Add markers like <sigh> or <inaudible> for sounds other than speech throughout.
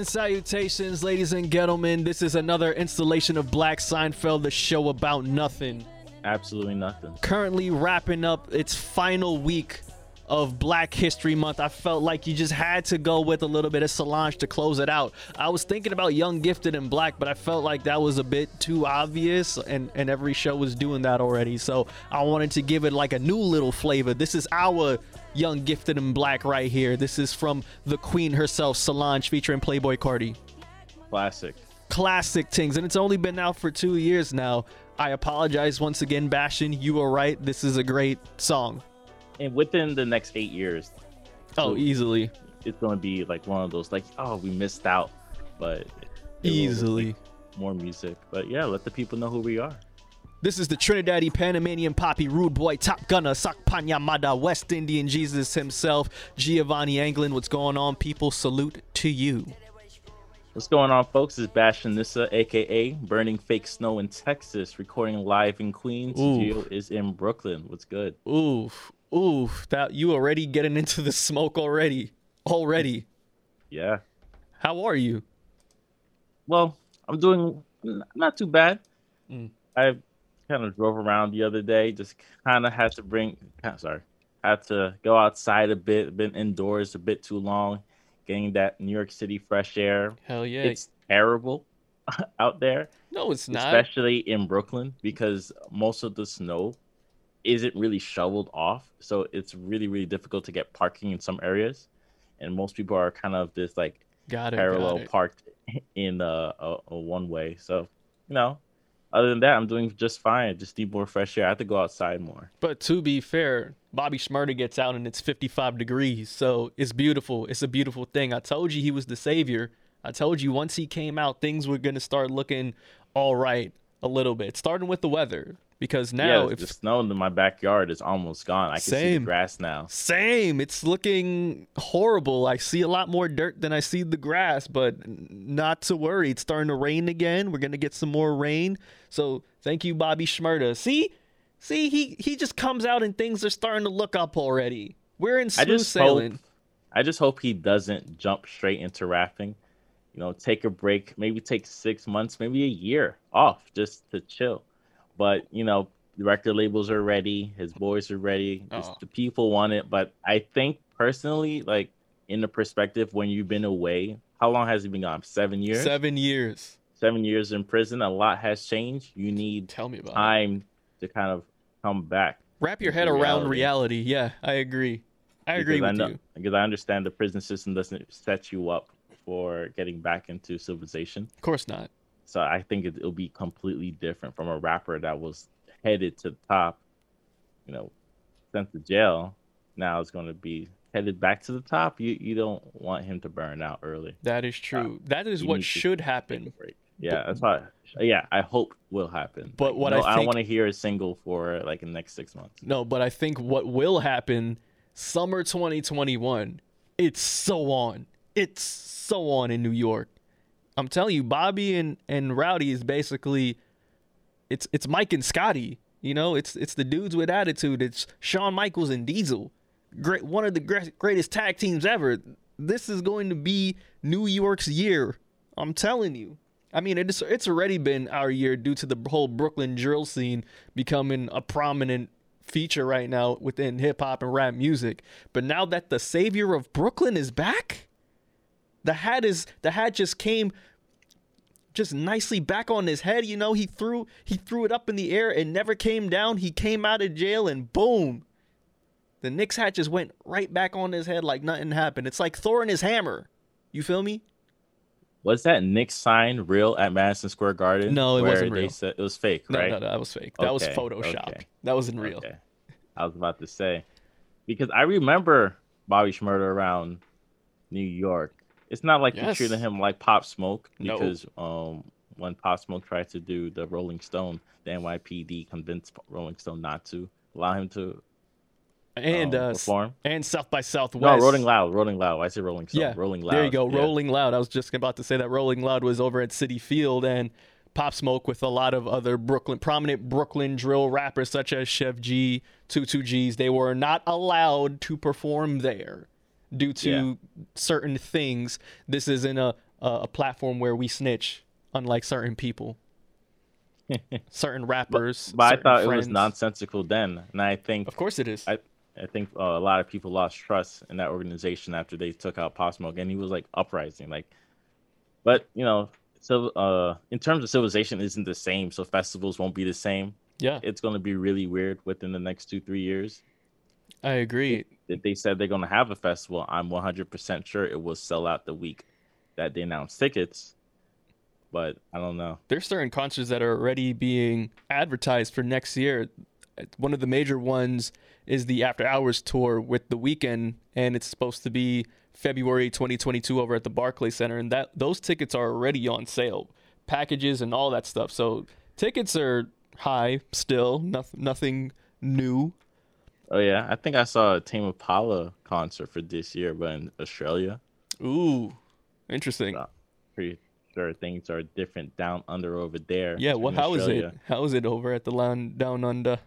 and salutations, ladies and gentlemen. This is another installation of Black Seinfeld, the show about nothing. Absolutely nothing. Currently wrapping up its final week of Black History Month. I felt like you just had to go with a little bit of Solange to close it out. I was thinking about Young, Gifted, and Black, but I felt like that was a bit too obvious, and, and every show was doing that already. So I wanted to give it like a new little flavor. This is our Young, Gifted, and Black right here. This is from the Queen herself, Solange, featuring Playboi Carti Classic. classic things and it's only been out for two years now i apologize once again bastion you were right this is a great song And within the next eight years, oh easily it's going to be like one of those, like, oh, we missed out. But easily more music. But yeah, let the people know who we are. This is the trinidadi panamanian poppy rude boy top gunner sakpanyamada west indian jesus himself giovanni anglin what's going on people salute to you What's going on, folks? It's Bastion Nissa, aka Burning Fake Snow in Texas, recording live in Queens. Gio is in Brooklyn. What's good? oof oof that you already getting into the smoke already already Yeah. how are you Well, I'm doing not too bad. Mm. I kind of drove around the other day. Just kind of had to bring. Sorry, had to go outside a bit. Been indoors a bit too long, getting that New York City fresh air. hell yeah It's terrible <laughs> out there, no it's not especially in Brooklyn, because most of the snow isn't really shoveled off. So it's really, really difficult to get parking in some areas, and most people are kind of this like got it got parallel it. parked in a, a, a one way. So, you know, other than that, I'm doing just fine. Just need more fresh air. I have to go outside more. But to be fair, Bobby Shmurda gets out and it's 55 degrees. So it's beautiful. It's a beautiful thing. I told you he was the savior. I told you once he came out, things were going to start looking all right a little bit, starting with the weather. Because now, yeah, if the snow in my backyard is almost gone. I can see the grass now. Same. It's looking horrible. I see a lot more dirt than I see the grass, but not to worry. It's starting to rain again. We're gonna get some more rain. So thank you, Bobby Shmurda. See, see, he he just comes out and things are starting to look up already. We're in I smooth just sailing. hope, I just hope he doesn't jump straight into rapping. You know, take a break, maybe take six months, maybe a year off just to chill. But you know, the record labels are ready, his boys are ready, Oh. the people want it. But I think personally, like in the perspective when you've been away, how long has he been gone? Seven years. Seven years. Seven years in prison. A lot has changed. You need Tell me about it. time to kind of come back. Wrap your head into around reality. reality. Yeah, I agree. I agree because I know, you. Because I understand the prison system doesn't set you up for getting back into civilization. Of course not. So I think it, it'll be completely different from a rapper that was headed to the top, you know, sent to jail. Now it's going to be headed back to the top. You you don't want him to burn out early. That is true. Uh, that is what should happen. Yeah, that's why. Yeah, I hope will happen. But Like, what no, I I don't want to hear a single for like the next six months. No, but I think what will happen summer 2021, it's so on. It's so on in New York. I'm telling you, Bobby and, and Rowdy is basically it's it's Mike and Scotty. You know, it's it's the dudes with attitude. It's Shawn Michaels and Diesel. Great one of the gre- greatest tag teams ever. This is going to be New York's year. I'm telling you. I mean, it's it's already been our year due to the whole Brooklyn drill scene becoming a prominent feature right now within hip hop and rap music. But now that the savior of Brooklyn is back, the hat is the hat just came just nicely back on his head. You know, he threw he threw it up in the air and never came down. He came out of jail and boom. The Knicks hat just went right back on his head like nothing happened. It's like Thor and his hammer. You feel me? Was that Nick sign real at Madison Square Garden? No, it wasn't real. Said, it was fake, No, right? no, no, that was fake. That was Okay, photoshopped. okay. That wasn't real. Okay. I was about to say because I remember Bobby Shmurda around New York. It's not like you Yes. treated him like Pop Smoke No. because um when Pop Smoke tried to do the Rolling Stone, the NYPD convinced Rolling Stone not to allow him to And um, uh, perform. and South by Southwest. No, Rolling Loud, Rolling Loud. I say Rolling Stone. Yeah, Rolling Loud. There you go, yeah. Rolling Loud. I was just about to say that Rolling Loud was over at Citi Field, and Pop Smoke with a lot of other Brooklyn prominent Brooklyn drill rappers such as Sheff G, 22Gz. They were not allowed to perform there due to Yeah. certain things. This isn't a, a a platform where we snitch, unlike certain people, <laughs> certain rappers. But I certain thought it was nonsensical then, and I think Of course it is. I I think uh, a lot of people lost trust in that organization after they took out Pop Smoke, and he was like uprising, like. But you know, so uh, in terms of civilization, isn't the same, so festivals won't be the same. yeah, It's going to be really weird within the next two three years. I agree. If they said they're going to have a festival, I'm 100% sure it will sell out the week that they announce tickets. But I don't know. there's certain concerts that are already being advertised for next year. One of the major ones is the After Hours tour with the Weeknd, and it's supposed to be February 2022 over at the Barclay Center, and that those tickets are already on sale, packages and all that stuff. So tickets are high still, nothing nothing new. Oh yeah, I think I saw a Tame Impala concert for this year, but in Australia. Ooh, interesting. Uh, Pretty sure things are different down under over there. Yeah, well, how is it? How is it over at the land down under?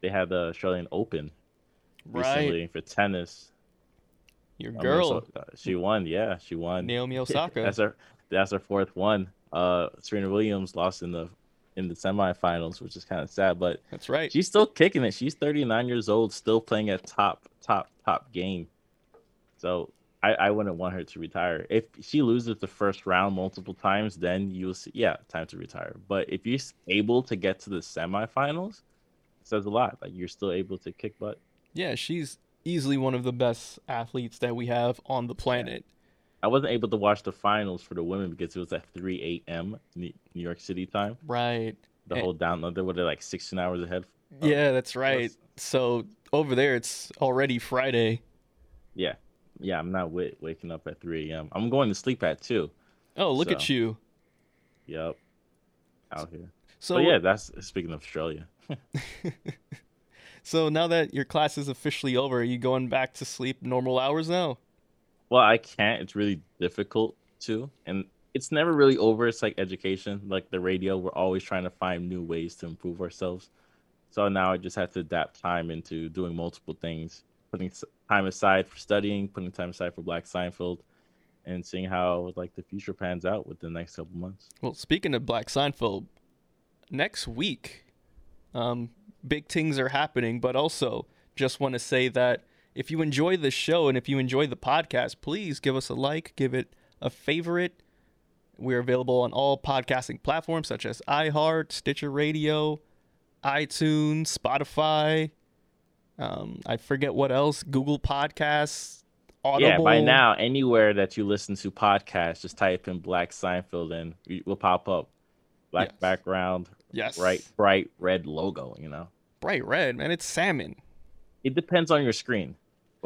They had the Australian Open Right, recently for tennis. your I girl so- uh, she won. Yeah, she won. Naomi <laughs> Osaka. that's her. That's her fourth one. Uh, Serena Williams lost in the in the semifinals, which is kind of sad, but That's right. she's still kicking it. She's 39 years old, still playing at top, top, top game. So I, I wouldn't want her to retire. If she loses the first round multiple times, then you'll see, yeah, time to retire. But if you're able to get to the semifinals, it says a lot. Like you're still able to kick butt. Yeah, she's easily one of the best athletes that we have on the planet. I wasn't able to watch the finals for the women because it was at 3 a.m. New York City time. Right. The whole down under, what they're like 16 hours ahead. Yeah, that's right. So over there, it's already Friday. Yeah. Yeah, I'm not w- waking up at 3 a.m. I'm going to sleep at 2. Oh, look at you. Yep. Out here. So but yeah, that's speaking of Australia. <laughs> <laughs> so now that your class is officially over, are you going back to sleep normal hours now? Well, I can't. It's really difficult to, and it's never really over. It's like education, like the radio. We're always trying to find new ways to improve ourselves. So now I just have to adapt time into doing multiple things, putting time aside for studying, putting time aside for Black Seinfeld, and seeing how like the future pans out with the next couple months. Well, speaking of Black Seinfeld, next week, um, big things are happening. But also, just want to say that if you enjoy the show and if you enjoy the podcast, please give us a like, give it a favorite. We're available on all podcasting platforms such as iHeart, Stitcher Radio, iTunes, Spotify. Um, I forget what else. Google Podcasts, Audible. Yeah, by now, anywhere that you listen to podcasts, just type in Black Seinfeld and it will pop up. Black Yes. background, yes, bright, bright red logo. You know, bright red, man. It's salmon. it depends on your screen.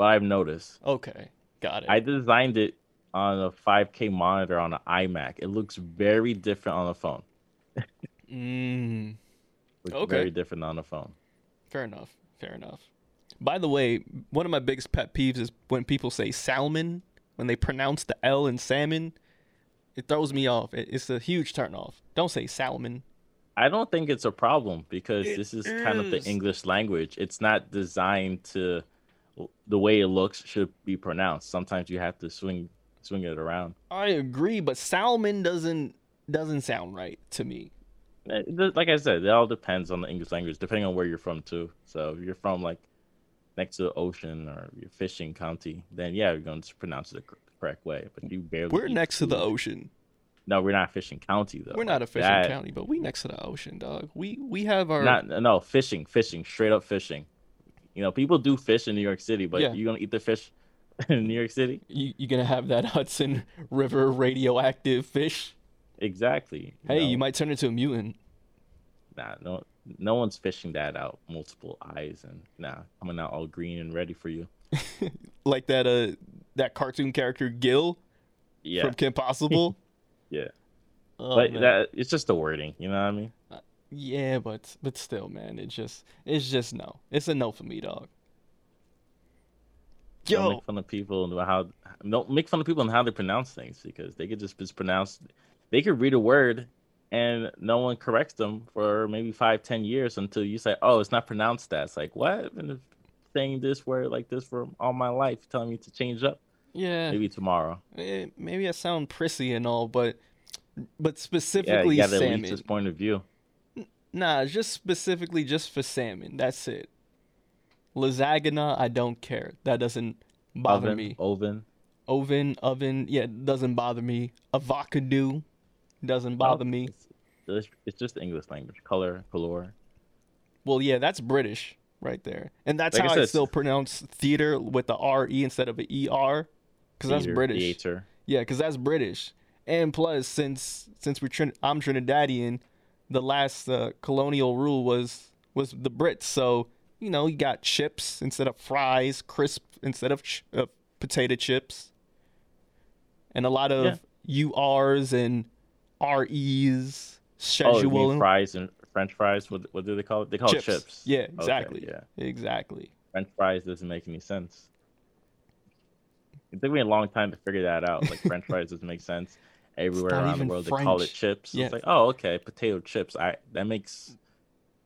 What I've noticed, Okay, got it. I designed it on a 5K monitor on an iMac. It looks very different on a phone. Mm, Looks Okay. very different on a phone. fair enough. Fair enough. By the way, one of my biggest pet peeves is when people say salmon when they pronounce the L in salmon. It throws me off. It's a huge turn off. Don't say salmon. I don't think it's a problem because It this is kind of the. English language. It's not designed to the way it looks should be pronounced. Sometimes you have to swing swing it around. I agree, but salmon doesn't doesn't sound right to me. Uh, Like I said, it all depends on the English language, depending on where you're from too. So if you're from like next to the ocean or you're fishing county, then yeah, you're going to pronounce it the correct way. But you barely. We're next to the ocean. No, we're not fishing county though. We're not a fishing that- county, but we next to the ocean, dog. We we have our Not no fishing, fishing, straight up fishing. You know, people do fish in New York City, but Yeah. you gonna eat the fish <laughs> in New York City? you you gonna have that Hudson <laughs> River radioactive fish. Exactly. Hey, know? you might turn into a mutant. Nah, no, no one's fishing that out. Multiple eyes and nah, coming out all green and ready for you. <laughs> like that uh that cartoon character Gill Yeah, from Kim Possible. yeah. Oh, but man. that it's just the wording. You know what I mean? Yeah, but but still, man, it just it's just no. It's a no for me, dog. Don't Yo, make fun of people and how don't make fun of people and how they pronounce things because they could just mispronounce. They could read a word and no one corrects them for maybe five, ten years until you say, "Oh, it's not pronounced that." It's like, what? I've been saying this word like this for all my life, telling me to change up. Yeah. Maybe tomorrow. Eh, maybe I sound prissy and all, but but specifically, Yeah, specifically you got to salmon. least his point of view. Nah, just specifically just for salmon. That's it. Lasagna, I don't care. That doesn't bother Oven, me. oven. Oven, oven, yeah, doesn't bother me. Avocado doesn't bother me. It's, it's- just English language. Color, color. Well, yeah, that's British right there, and that's Like how I, said, still pronounce theater with the R E instead of an E R, because that's British. Theater. Yeah, because that's British. And plus, since since we're Trin- I'm Trinidadian, the last uh, colonial rule was was the Brits. So you know, you got chips instead of fries, crisp instead of ch- uh, potato chips, and a lot of URs and REs Oh, schedule fries and French fries. What what do they call it? They call chips. it chips. Yeah, Okay, exactly. yeah. Exactly. French fries doesn't make any sense. It took me a long time to figure that out. Like French fries doesn't make sense. Everywhere around the world, they call it chips. Yeah. It's like, oh, okay, potato chips. I that makes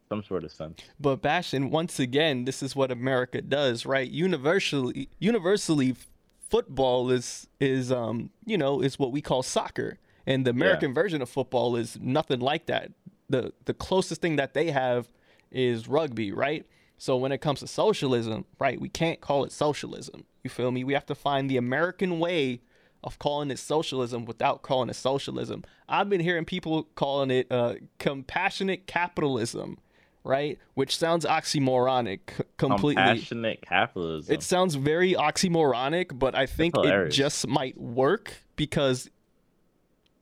some sort of sense. But Bastion, once again, this is what America does, right? Universally, universally, football is is um you know is what we call soccer, and the American version of football is nothing like that. the The closest thing that they have is rugby, right? So when it comes to socialism, right, we can't call it socialism. You feel me? We have to find the American way of calling it socialism without calling it socialism. I've been hearing people calling it uh, compassionate capitalism, right? Which sounds oxymoronic completely. Compassionate capitalism. It sounds very oxymoronic, but I think it just might work because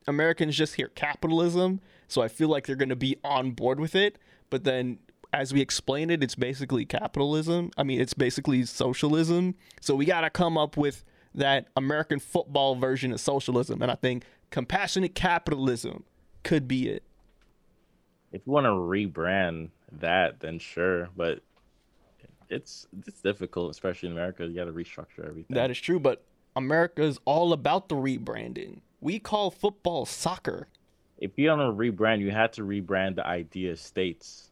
Americans just hear capitalism, so I feel like they're going to be on board with it. But then, as we explain it, it's basically capitalism. I mean, it's basically socialism. So we got to come up with that American football version of socialism, and I think compassionate capitalism could be it. if you want to rebrand that, then sure, but it's it's difficult, especially in America. You got to restructure everything. That is true, but America is all about the rebranding. We call football soccer. if you want to rebrand, you had to rebrand the idea of states.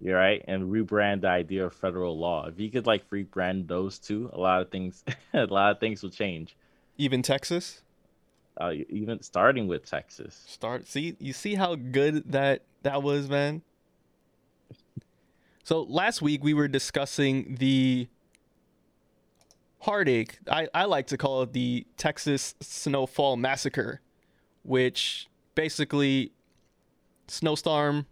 You're right, and rebrand the idea of federal law. If you could like rebrand those two, a lot of things, <laughs> a lot of things will change. Even Texas. Uh, even starting with Texas. Start see you see how good that that was, man. So last week we were discussing the heartache. I, I like to call it the Texas Snowfall Massacre, which basically snowstorm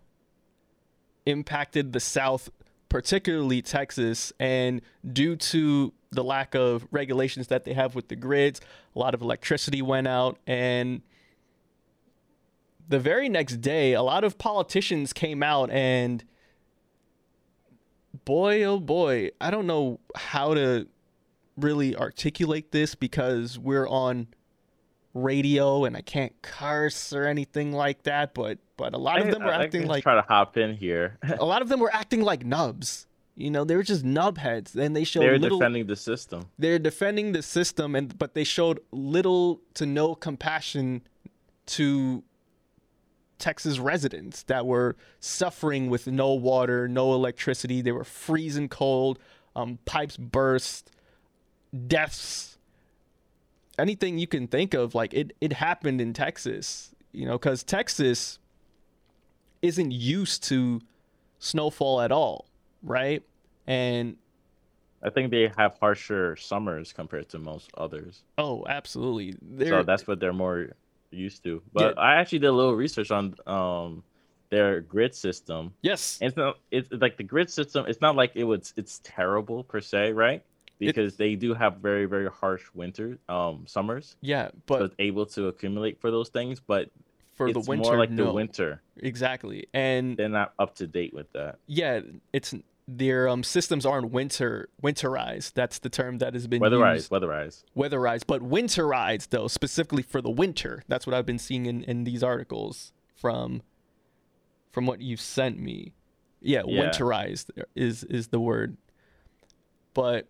impacted the South, particularly Texas, and due to the lack of regulations that they have with the grids, a lot of electricity went out and the very next day, a lot of politicians came out and boy, oh boy, I don't know how to really articulate this because we're on radio and I can't curse or anything like that, but but a lot of them were I- I acting can like try to hop in here. <laughs> a lot of them were acting like nubs. You know, they were just nub heads. And they showed They're little defending the system. they're defending the system and but they showed little to no compassion to Texas residents that were suffering with no water, no electricity. They were freezing cold, um, pipes burst, deaths, anything you can think of. Like it, it happened in Texas, you know, because Texas isn't used to snowfall at all, right? And I think they have harsher summers compared to most others. oh, absolutely, so they're that's what they're more used to. But I actually did a little research on um their grid system. yes, And not it's like the grid system, it's not like it was it's terrible per se, right? Because they do have very, very harsh winter um summers. yeah, so but it's able to accumulate for those things, but for the winter, more like no, the winter. exactly, and They're not up to date with that. yeah, it's their um systems aren't winter winterized. That's the term that has been Weatherized, used. weatherized. weatherized, but winterized though, specifically for the winter. That's what I've been seeing in, in these articles from from what you've sent me. Yeah, Yeah. winterized is is the word. But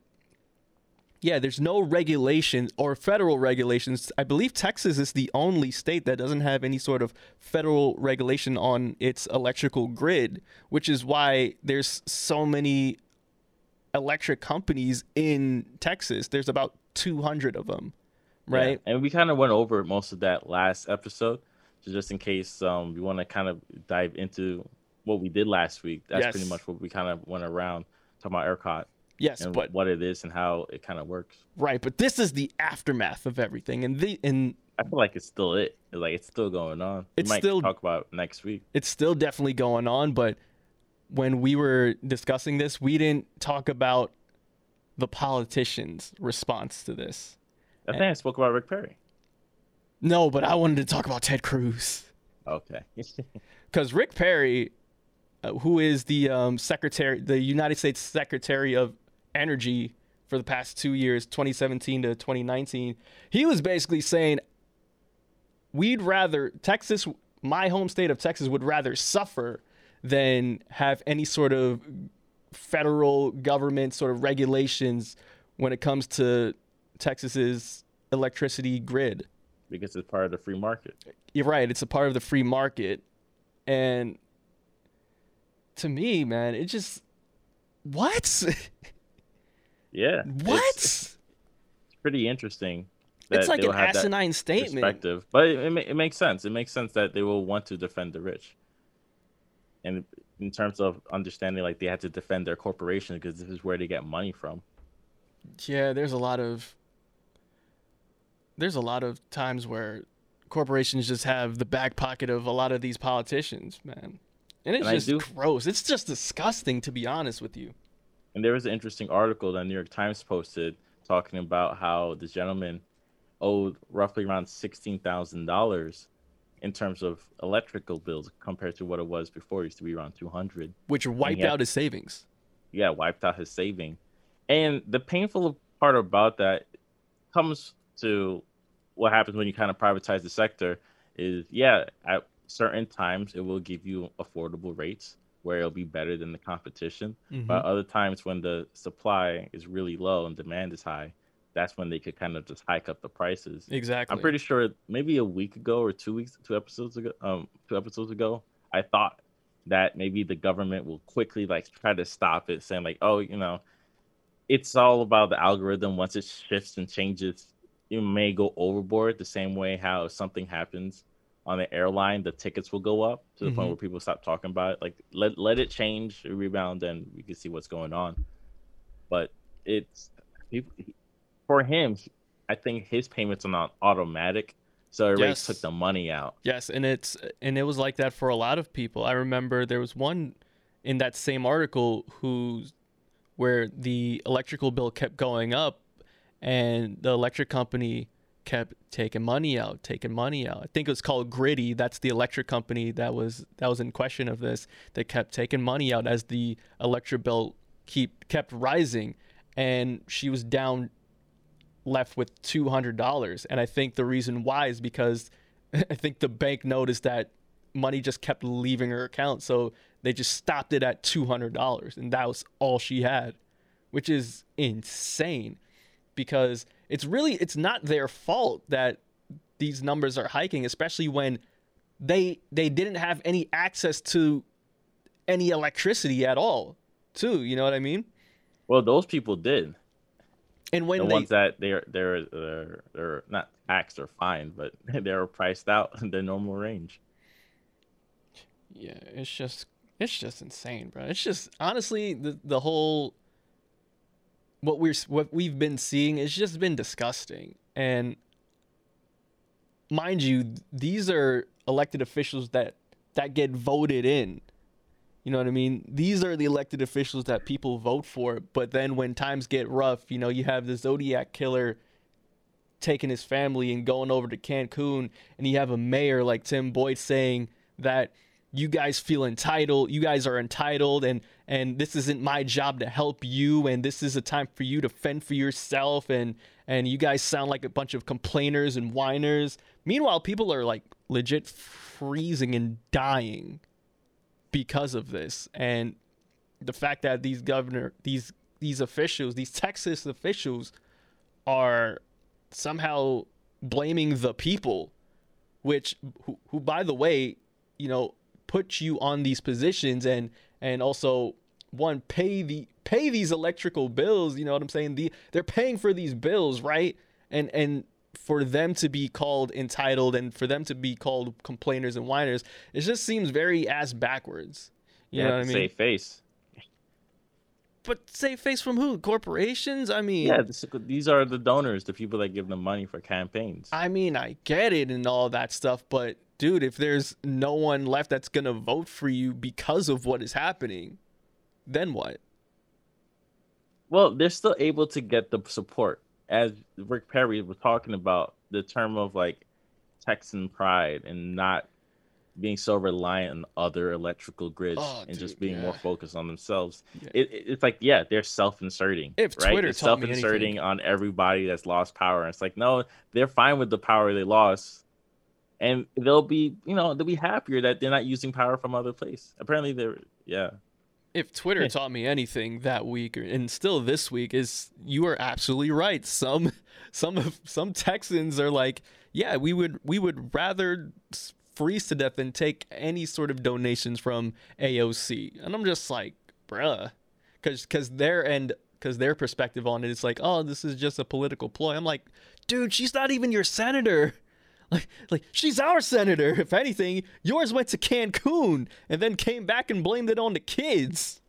Yeah, there's no regulation or federal regulations. I believe Texas is the only state that doesn't have any sort of federal regulation on its electrical grid, which is why there's so many electric companies in Texas. There's about 200 of them, right? Yeah. And we kind of went over most of that last episode. So just in case um, you want to kind of dive into what we did last week, that's Yes. pretty much what we kind of went around talking about ERCOT Yes, and but what it is and how it kind of works. right, but this is the aftermath of everything, and the and I feel like it's still it. Like it's still going on. It's we might still- talk about next week. it's still definitely going on. But when we were discussing this, we didn't talk about the politicians' response to this. I think I spoke about Rick Perry. No, but I wanted to talk about Ted Cruz. Okay. <laughs> because Rick Perry, uh, who is the um, secretary, the United States Secretary of Energy for the past two years, 2017 to 2019, he was basically saying, "We'd rather Texas, my home state of Texas, would rather suffer than have any sort of federal government sort of regulations when it comes to Texas's electricity grid." because it's part of the free market. you're right it's a part of the free market and to me man it just what <laughs> Yeah. what It's, it's, it's pretty interesting. that like an asinine statement perspective. But it, it, it makes sense. It makes sense that they will want to defend the rich. And in terms of understanding, like they have to defend their corporation because this is where they get money from. yeah there's a lot of there's a lot of times where corporations just have the back pocket of a lot of these politicians man and it's And just gross it's just disgusting to be honest with you And there was an interesting article that New York Times posted talking about how the gentleman owed roughly around sixteen thousand dollars in terms of electrical bills compared to what it was before. It used to be around two hundred. which wiped yeah. out his savings yeah, wiped out his saving. And the painful part about that comes to what happens when you kind of privatize the sector is yeah, at certain times it will give you affordable rates where it'll be better than the competition. But other times when the supply is really low and demand is high, that's when they could kind of just hike up the prices. exactly I'm pretty sure maybe a week ago or two weeks, two episodes ago, um, two episodes ago, I thought that maybe the government will quickly like try to stop it, saying like, oh, you know, it's all about the algorithm. Once it shifts and changes, you may go overboard. The same way how something happens on the airline, the tickets will go up to the Mhm. point where people stop talking about it. Like let let it change, rebound, and we can see what's going on. But it's people for him. I think his payments are not automatic, so it Yes. took the money out. Yes, and it's and it was like that for a lot of people. I remember there was one in that same article who's where the electrical bill kept going up and the electric company kept taking money out, taking money out. I think it was called Griddy. That's the electric company that was that was in question of this. They kept taking money out as the electric bill keep kept rising and she was down left with $200 and I think the reason why is because <laughs> I think the bank noticed that money just kept leaving her account, so they just stopped it at two hundred dollars, and that was all she had, which is insane, because it's really it's not their fault that these numbers are hiking, especially when they they didn't have any access to any electricity at all, too. You know what I mean? Well, those people did. And when the they ones that they're they're they're they're not taxed or fined, but <laughs> they're priced out in the normal range. Yeah, it's just it's just insane, bro. It's just honestly the the whole what we're what we've been seeing has just been disgusting. And mind you, these are elected officials that that get voted in. You know what I mean? These are the elected officials that people vote for, but then when times get rough, you know, you have the Zodiac killer taking his family and going over to Cancun and you have a mayor like Tim Boyd saying that you guys feel entitled you guys are entitled and and this isn't my job to help you and this is a time for you to fend for yourself and and you guys sound like a bunch of complainers and whiners. Meanwhile people are like legit freezing and dying because of this and the fact that these governor these these officials these texas officials are somehow blaming the people, which who, who by the way, you know, put you on these positions and and also one pay the pay these electrical bills, you know what I'm saying? The they're paying for these bills, right? And and for them to be called entitled and for them to be called complainers and whiners, it just seems very ass backwards. You know what I mean? Face. But save face from who? Corporations? I mean, Yeah, this, these are the donors, the people that give them money for campaigns. I mean, I get it and all that stuff, but dude, if there's no one left that's gonna vote for you because of what is happening, then what? Well, they're still able to get the support. As Rick Perry was talking about the term of like Texan pride and not being so reliant on other electrical grids Oh, and just dude, being more focused on themselves. Yeah. It, it- it's like, yeah, they're self-inserting. If right? Twitter self-inserting on everybody that's lost power. And it's like, no, they're fine with the power they lost. And they'll be, you know, they'll be happier that they're not using power from other place. Apparently they're yeah. If Twitter Yeah. taught me anything that week and still this week is you are absolutely right. Some some of some Texans are like, yeah, we would we would rather freeze to death than take any sort of donations from AOC. And I'm just like, bruh, because because their end because their perspective on it is like, oh, this is just a political ploy. I'm like, dude, she's not even your senator. Like, like she's our senator. If anything, yours went to Cancun and then came back and blamed it on the kids.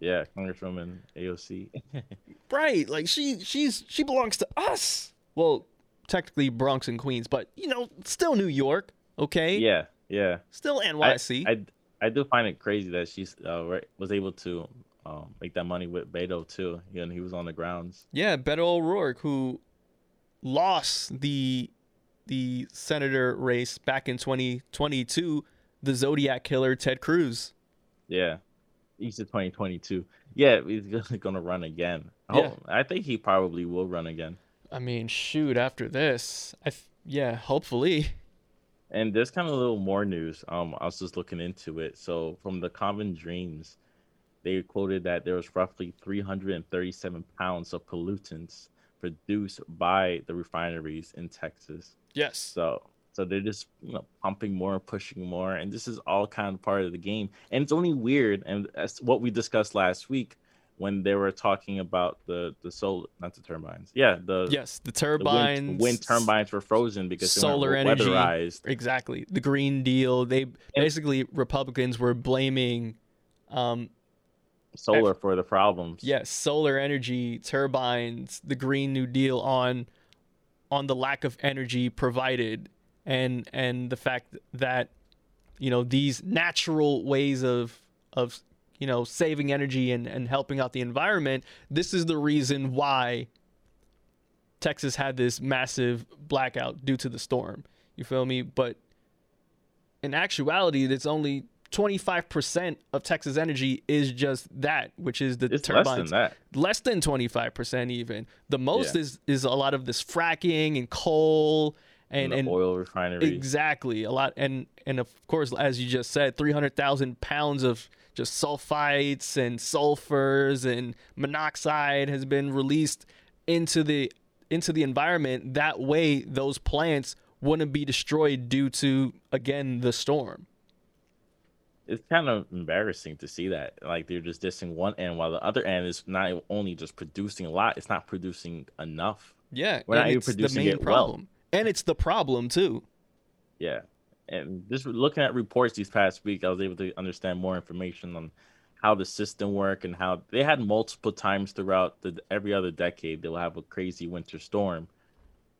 Yeah, Congresswoman AOC. <laughs> Right? Like she she's she belongs to us. Well, technically Bronx and Queens, but you know, still New York. Okay. yeah, yeah. Still NYC. I I do find it crazy that she's uh, was able to um, make that money with Beto too. And he was on the grounds. yeah, Beto O'Rourke, who lost the the senator race back in 2022, the Zodiac killer Ted Cruz. Yeah, he's in 2022. Yeah, he's <laughs> gonna run again. Oh, Yeah. I think he probably will run again. I mean, shoot, after this, I th- yeah, hopefully. And there's kind of a little more news. Um, I was just looking into it. So from the Common Dreams, they quoted that there was roughly 337 pounds of pollutants produced by the refineries in Texas. Yes. So so they're just you know pumping more, pushing more, and this is all kind of part of the game. And it's only weird, and that's what we discussed last week when they were talking about the the solar, not the turbines. Yeah, the Yes, the the turbines. wind, wind turbines were frozen because solar energy. weatherized. Exactly. The Green Deal. They basically Republicans were blaming um Solar for the problems. yes, solar energy, turbines, the Green New Deal on on the lack of energy provided and and the fact that you know these natural ways of of you know saving energy and and helping out the environment this is the reason why Texas had this massive blackout due to the storm you feel me but in actuality it's only 25% of Texas energy is just that which is the It's less than that. less than 25% even the most Yeah. is is a lot of this fracking and coal and And, and oil refinery. exactly a lot and and of course as you just said 300,000 pounds of just sulfites and sulfurs and monoxide has been released into the into the environment that way those plants wouldn't be destroyed due to again the storm it's kind of embarrassing to see that. Like they're just dissing one end while the other end is not only just producing a lot, it's not producing enough. yeah We're and not even it's the producing main it well. problem and it's the problem too Yeah. And just looking at reports these past week, I was able to understand more information on how the system work and how they had multiple times throughout the every other decade they'll have a crazy winter storm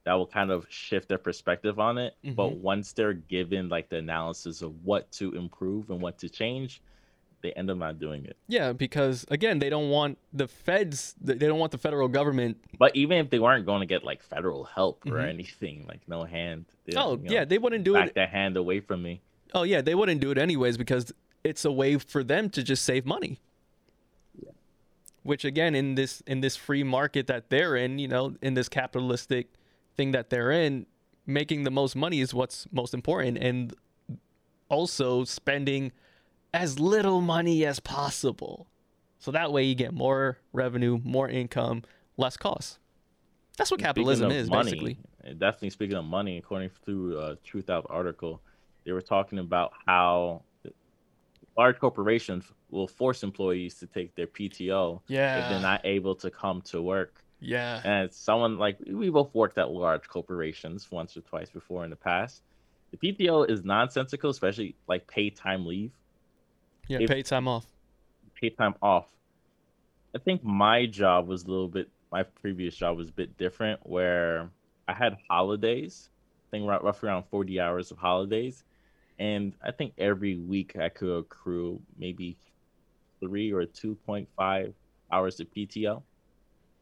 that will kind of shift their perspective on it. But Mhm. once they're given like the analysis of what to improve and what to change, they end up not doing it. Yeah, because again, they don't want the feds. They don't want the federal government. But even if they weren't going to get like federal help or Mhm. anything, like no hand, they, Oh you know, yeah, they wouldn't do back it. that hand away from me. Oh yeah, they wouldn't do it anyways because it's a way for them to just save money. Yeah. Which again, in this in this free market that they're in, you know, in this capitalistic thing that they're in, making the most money is what's most important, and also spending as little money as possible. So that way you get more revenue, more income, less costs. That's what capitalism is, money, basically. Eh, definitely speaking of money, according to a Truthout article, they were talking about how large corporations will force employees to take their PTO if they're not able to come to work. Yeah. And someone like we both worked at large corporations once or twice before in the past. The PTO is nonsensical, especially like paid time leave, Yeah. if- Pay time off. paid time off. I think my job was a little bit, my previous job was a bit different where I had holidays, I think roughly around 40 hours of holidays. And I think every week I could accrue maybe three or 2.5 hours of PTO.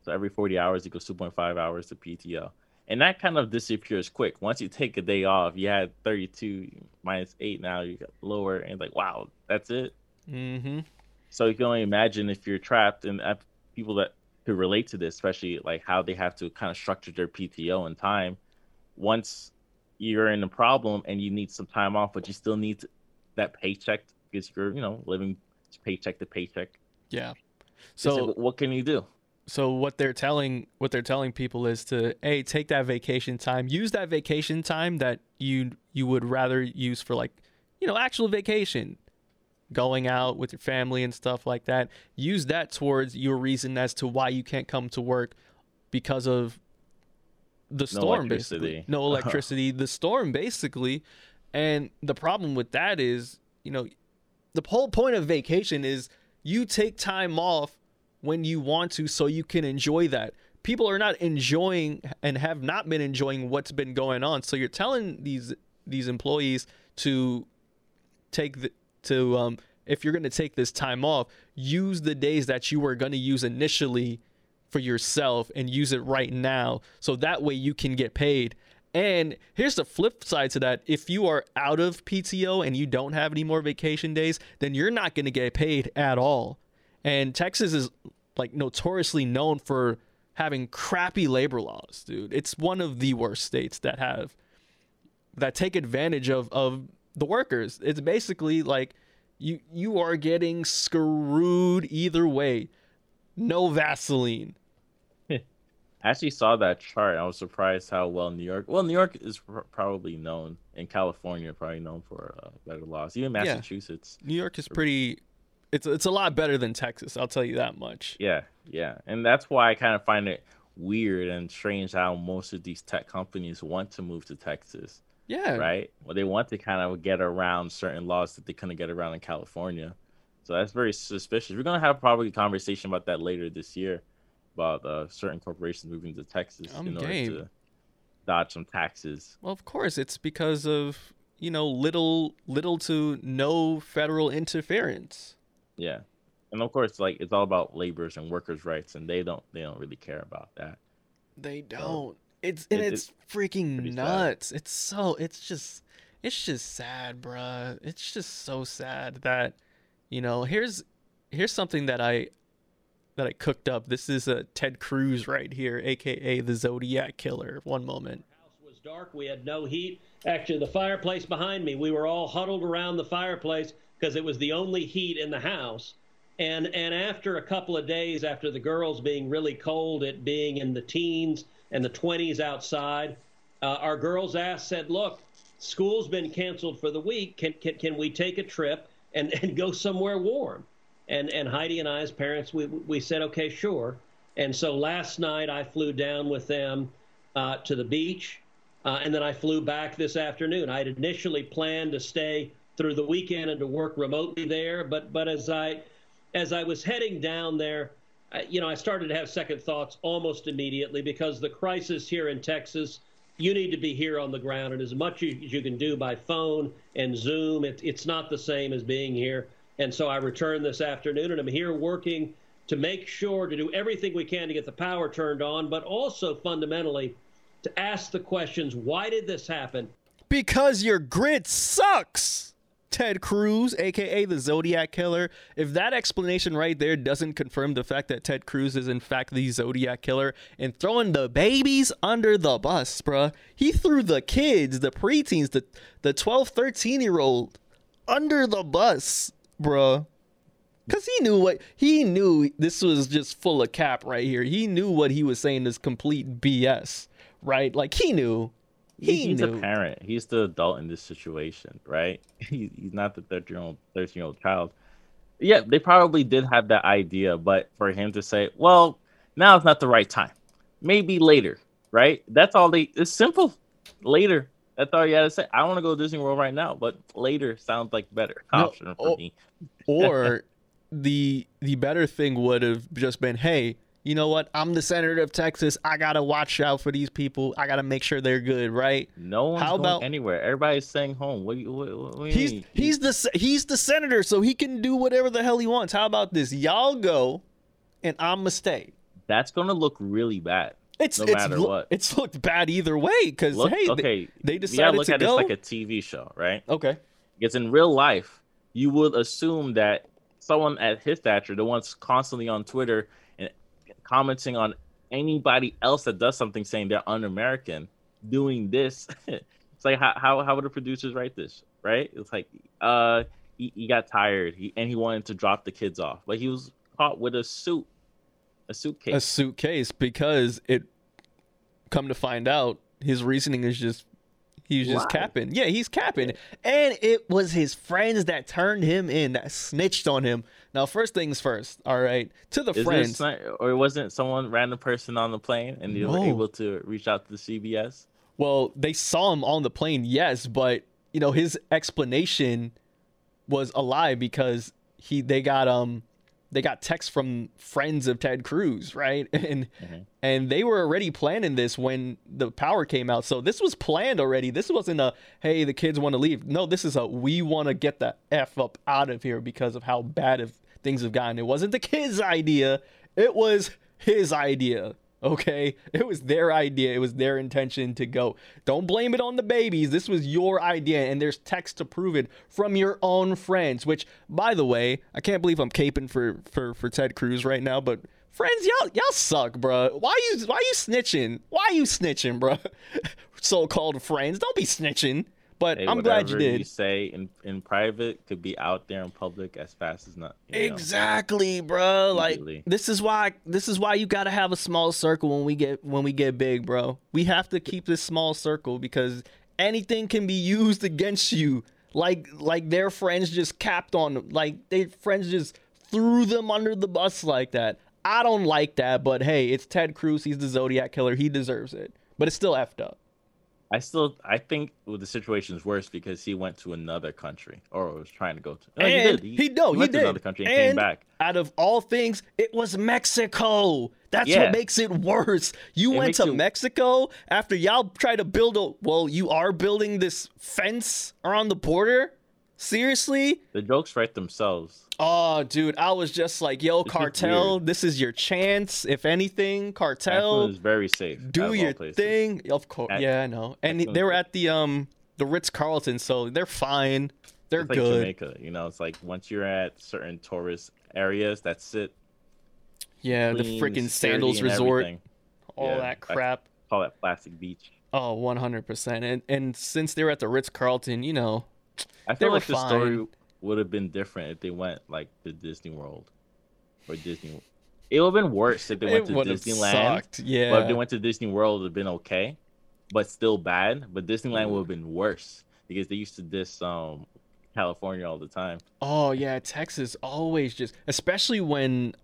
So every 40 hours equals 2.5 hours to PTO. And that kind of disappears quick. Once you take a day off, you had 32 minus 8 now, you got lower, and like, wow, that's it. Mm-hmm. So you can only imagine if you're trapped, and people that could relate to this, especially like how they have to kind of structure their PTO and time. Once you're in a problem and you need some time off, but you still need to, that paycheck because you're, you know, living paycheck to paycheck. Yeah. So So what can you do? So what they're telling what they're telling people is to hey take that vacation time. Use that vacation time that you you would rather use for like you know actual vacation. Going out with your family and stuff like that. Use that towards your reason as to why you can't come to work because of the storm basically. No electricity the storm basically. And the problem with that is you know the whole point of vacation is you take time off when you want to so you can enjoy that. People are not enjoying and have not been enjoying what's been going on. So you're telling these these employees to take the to um if you're going to take this time off, use the days that you were going to use initially for yourself and use it right now so that way you can get paid. And here's the flip side to that. If you are out of PTO and you don't have any more vacation days, then you're not going to get paid at all. And Texas is like notoriously known for having crappy labor laws, dude. It's one of the worst states that have that take advantage of of the workers. It's basically like you you are getting screwed either way. No Vaseline. <laughs> I actually saw that chart. I was surprised how well New York. Well, New York is pr- probably known, and California probably known for uh, better laws. Even Yeah. Massachusetts. New York is pretty it's it's a lot better than Texas, I'll tell you that much. Yeah, yeah, and that's why I kind of find it weird and strange how most of these tech companies want to move to Texas, Yeah. right? Well, they want to kind of get around certain laws that they couldn't get around in California. So that's very suspicious. We're gonna have probably a conversation about that later this year, about uh, certain corporations moving to Texas I'm in order to dodge some taxes. Well, of course, it's because of, you know, little little to no federal interference. Yeah, and of course, like it's all about laborers and workers' rights, and they don't they don't really care about that. They don't. It's and it- it's freaking pretty sad. nuts. It's so it's just it's just sad, bruh. It's just so sad that you know, here's here's something that I that I cooked up. This is a Ted Cruz right here, aka the Zodiac killer. One moment. house was dark. We had no heat. Actually, the fireplace behind me, we were all huddled around the fireplace because it was the only heat in the house. And and after a couple of days, after the girls being really cold, it being in the teens and the 20s outside, uh, our girls asked, said, "Look, school's been canceled for the week. Can can, can we take a trip and, <laughs> and go somewhere warm?" And and Heidi and I, as parents, we we said, "Okay, sure." And so last night I flew down with them uh, to the beach, uh, and then I flew back this afternoon. I had initially planned to stay through the weekend and to work remotely there, but but as I as I was heading down there, I, you know, I started to have second thoughts almost immediately because the crisis here in Texas, you need to be here on the ground, and as much as you can do by phone and Zoom, it, it's not the same as being here. And so I returned this afternoon, and I'm here working to make sure to do everything we can to get the power turned on, but also fundamentally to ask the questions: Why did this happen? Because your grid sucks. Ted Cruz, aka the Zodiac Killer. If that explanation right there doesn't confirm the fact that Ted Cruz is in fact the Zodiac Killer and throwing the babies under the bus, bruh. He threw the kids, the preteens, the, the 12, 13 year old under the bus, bruh. Cause he knew what he knew. This was just full of cap right here. He knew what he was saying is complete BS, right? Like he knew. He he's knew. a parent. He's the adult in this situation, right? <laughs> He, he's not the 13 year old 13 year old child. Yeah, they probably did have that idea, but for him to say, "Well, now is not the right time. Maybe later." Right? That's all they. It's simple. Later. That's all you had to say. I don't want to go to Disney World right now, but later sounds like better No, option for oh, me. or <laughs> the the better thing would have just been, hey, you know what? I'm the senator of Texas. I gotta watch out for these people. I gotta make sure they're good, right? No one's How going about- anywhere. Everybody's staying home. What, what, what, what do you He's mean? he's the he's the senator, so he can do whatever the hell he wants. How about this? Y'all go, and I'ma stay. That's gonna look really bad. It's No it's matter loo- what. It's looked bad either way because hey, they- okay, they gotta decided look to at go. it like a TV show, right? okay, Because in real life, you would assume that someone at his stature, the one's constantly on Twitter commenting on anybody else that does something saying they're un-American, doing this. <laughs> it's like how, how how would the producers write this, right? It's like uh he, he got tired he, and he wanted to drop the kids off, but he was caught with a suit, a suitcase. a suitcase because it. Come to find out, his reasoning is just he's just Lie. capping. Yeah, he's capping, and it was his friends that turned him in, that snitched on him. Now, first things first. All right, to the Is friends. this not, or wasn't someone random person on the plane and they No. were able to reach out to the CBS? Well, they saw him on the plane, yes, but you know his explanation was a lie because he they got um they got texts from friends of Ted Cruz, right? <laughs> And Mhm. and they were already planning this when the power came out. So this was planned already. This wasn't a hey, the kids want to leave. No, this is a we want to get the f up out of here because of how bad of things have gotten. It wasn't the kids' idea. It was his idea. Okay, <laughs> it was their idea. It was their intention to go. Don't blame it on the babies. This was your idea, and there's text to prove it from your own friends. Which, by the way, I can't believe I'm caping for for for Ted Cruz right now, but friends, y'all y'all suck, bruh. Why you why you snitching? Why you snitching, bruh? <laughs> So-called friends, don't be snitching. But Hey, I'm glad you did. say in, in private could be out there in public as fast as not. you know. Exactly, bro. Like this is why this is why you got to have a small circle when we get when we get big, bro. We have to keep this small circle because anything can be used against you. Like like their friends just capped on them. Like their friends just threw them under the bus like that. I don't like that, but hey, it's Ted Cruz. He's the Zodiac killer. He deserves it. But it's still effed up. I still I think well, the situation is worse because he went to another country or was trying to go to. No, and he he, did. no, he, went did. to another country and, came back. Out of all things, it was Mexico. That's Yeah. what makes it worse. You It went to you- Mexico after y'all try to build a. Well, you are building this fence around the border. Seriously? The jokes write themselves. Oh, dude, I was just like, yo, This cartel, this is your chance. If anything, cartel, is very safe. do your thing. Of course, At- yeah, I know. And they were at the um the Ritz Carlton, so they're fine. They're like good. Jamaica, you know. It's like once you're at certain tourist areas, that's it. Yeah, the Clean, freaking Sandals Resort, everything. all Yeah, that I- crap. Call that plastic beach. Oh, 100%. And and since they were at the Ritz Carlton, you know, I feel like the story would have been different if they went like to Disney World or Disney. It would have been worse if they went to Disneyland. sucked. Yeah. But if they went to Disney World, it would have been okay, but still bad. But Disneyland would have been worse because they used to diss um California all the time. oh, yeah, Texas always just especially when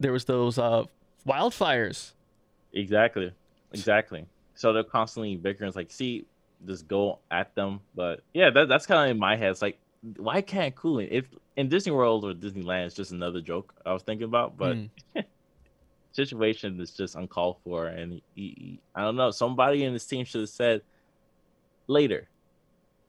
there was those uh wildfires. Exactly, exactly. So they're constantly bickering. It's like, see, just go at them. But yeah, that, that's kind of in my head. It's like, why can't cooling? If in Disney World or Disneyland, it's just another joke I was thinking about. But Mm. <laughs> situation is just uncalled for, and he, he- I don't know. Somebody in this team should have said later.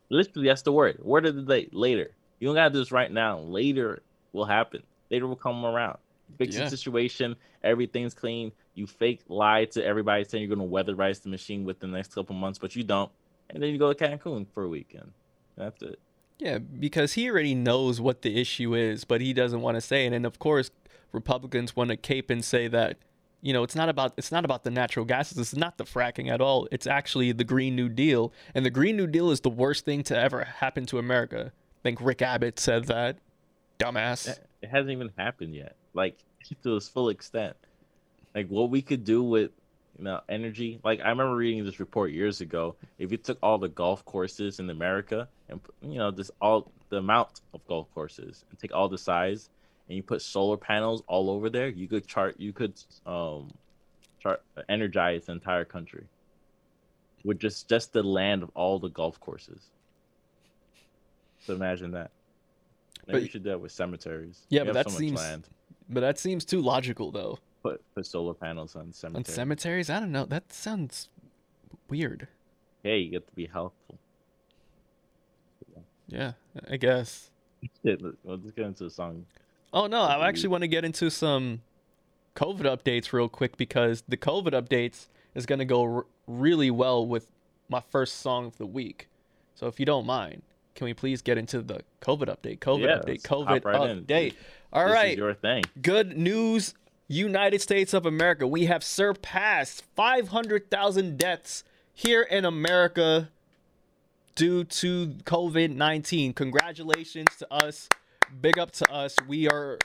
Literally, that's the word. Word of the day. Later. You don't gotta do this right now. Later will happen. Later will come around. Fix Yeah. the situation. Everything's clean. You fake lie to everybody saying you're gonna weatherize the machine within the next couple months, but you don't. And then you go to Cancun for a weekend. That's it. Yeah, because he already knows what the issue is, but he doesn't want to say it. And of course, Republicans want to cape and say that, you know, it's not about it's not about the natural gases. It's not the fracking at all. It's actually the Green New Deal, and the Green New Deal is the worst thing to ever happen to America. I think Rick Abbott said that. Dumbass. it hasn't even happened yet. Like <laughs> to its full extent. Like what we could do with you know energy. Like I remember reading this report years ago. If you took all the golf courses in America and you know just all the amount of golf courses and take all the size and you put solar panels all over there, you could chart. You could um chart energize the entire country with just just the land of all the golf courses. So imagine that. Maybe But- you should do that with cemeteries. Yeah, We but that so seems- land. But that seems too logical though. Put put solar panels on On cemeteries. cemeteries, I don't know. That sounds weird. hey, you get to be helpful. Yeah, I guess. <laughs> Let- Let's get into the song. Oh no, I actually want to get into some COVID updates real quick because the COVID updates is going to go r- really well with my first song of the week. So if you don't mind, can we please get into the COVID update? COVID Yeah, update. COVID right in. update. All this right. is your thing. Good news, United States of America. We have surpassed 500,000 deaths here in America due to COVID 19. Congratulations to us. Big up to us. We are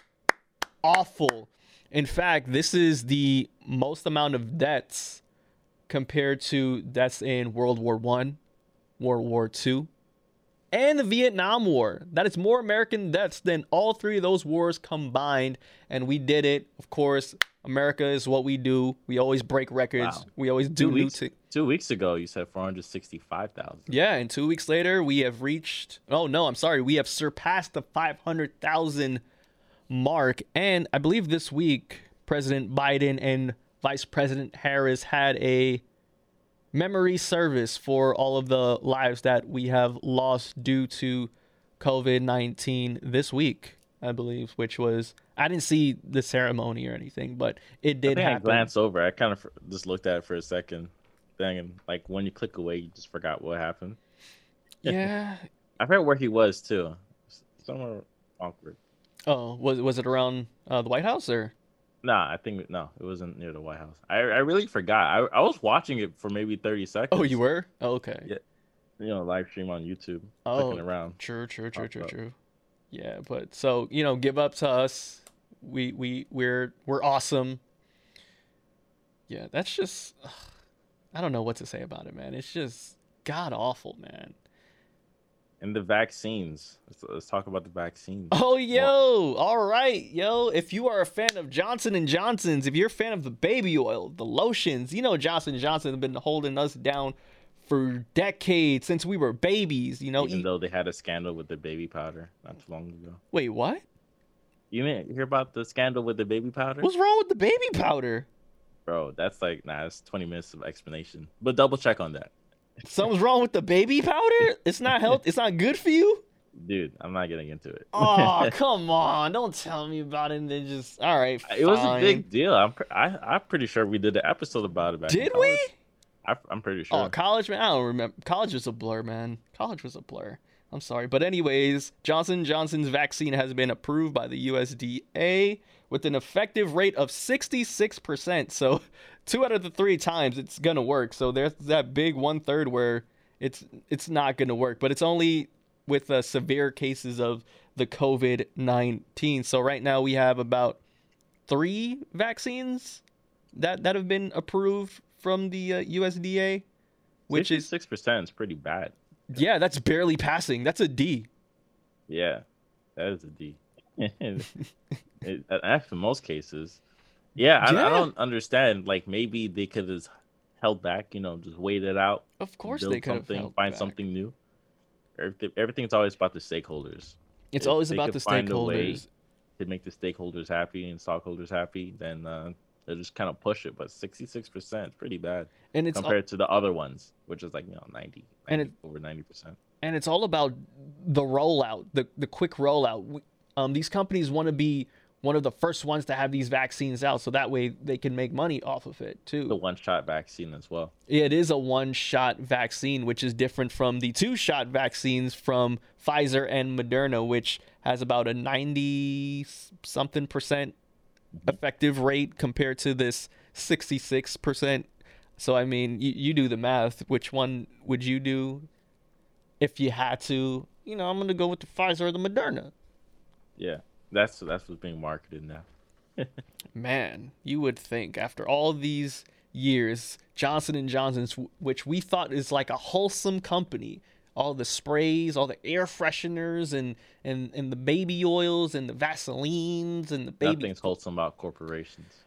awful. In fact, this is the most amount of deaths compared to deaths in World War One, World War Two, and the Vietnam War. That is more American deaths than all three of those wars combined. And we did it. Of course, America is what we do. We always break records. Wow. We always do Two new weeks, things. two weeks ago, you said 465,000. Yeah, and two weeks later, we have reached. Oh no, I'm sorry. We have surpassed the 500,000 mark, and I believe this week, President Biden and Vice President Harris had a memory service for all of the lives that we have lost due to COVID 19 this week. I believe, which was I didn't see the ceremony or anything, but it I did I happen. glanced over. I kind of just looked at it for a second. Thing and like when you click away, you just forgot what happened. <laughs> yeah. I forgot where he was too. Somewhere awkward. Oh, was was it around uh, the White House or? Nah, I think no, it wasn't near the White House. I I really forgot. I I was watching it for maybe 30 seconds. Oh, you were? Oh, okay. Yeah. You know, live stream on YouTube. Oh, Clicking around. True, true, true, true, up. true. Yeah, but so you know, give up to us. We we we're we're awesome. Yeah, that's just. ugh, I don't know what to say about it, man. It's just god awful, man. And the vaccines. Let's, let's talk about the vaccines. Oh, yo, all right, yo. If you are a fan of Johnson and Johnson's, if you're a fan of the baby oil, the lotions, you know Johnson and Johnson have been holding us down for decades since we were babies. You know, Even eat- though they had a scandal with the baby powder not too long ago. wait, what? You didn't hear about the scandal with the baby powder? What's wrong with the baby powder? Bro, that's like nah, that's 20 minutes of explanation. But double check on that. Something's wrong with the baby powder? It's not health. It's not good for you. Dude, I'm not getting into it. Oh, <laughs> come on! Don't tell me about it. And then just all right. it was a big deal. I'm pre- I, I'm pretty sure we did an episode about it back Did we? I'm pretty sure. Oh, college man. I don't remember. College was a blur, man. College was a blur. I'm sorry, but anyways, Johnson Johnson's vaccine has been approved by the USDA with an effective rate of 66%. So, <laughs> two out of the three times it's gonna work. So there's that big one third where it's it's not gonna work, but it's only with uh, severe cases of the COVID 19. So right now we have about three vaccines that that have been approved from the uh, USDA, which is six percent is pretty bad. Yeah, that's barely passing. That's a D. Yeah, that is a D. <laughs> it, actually, in most cases, yeah, I, Yeah. I don't understand. Like maybe they could have held back. You know, just wait it out. Of course they could have something, find back. something new. Everything, everything's always about the stakeholders. It's if always about the find a way stakeholders. To make the stakeholders happy and stockholders happy, then uh, they'll just kind of push it. But sixty-six percent is pretty bad And it's compared to the other ones, which is like you know 90, And 90 it- over ninety percent. and it's all about the rollout, the the quick rollout. Um, these companies want to be one of the first ones to have these vaccines out, so that way they can make money off of it too. The one-shot vaccine as well. It is a one shot vaccine, which is different from the two shot vaccines from Pfizer and Moderna, which has about a 90 something percent effective rate compared to this 66 percent. So, I mean, you, you do the math. Which one would you do if you had to? You know, I'm going to go with the Pfizer or the Moderna. Yeah. That's that's what's being marketed now. <laughs> Man, you would think after all these years, Johnson and Johnson's, which we thought is like a wholesome company, all the sprays, all the air fresheners, and and and the baby oils and the Vaselines and the baby. Nothing's wholesome about corporations.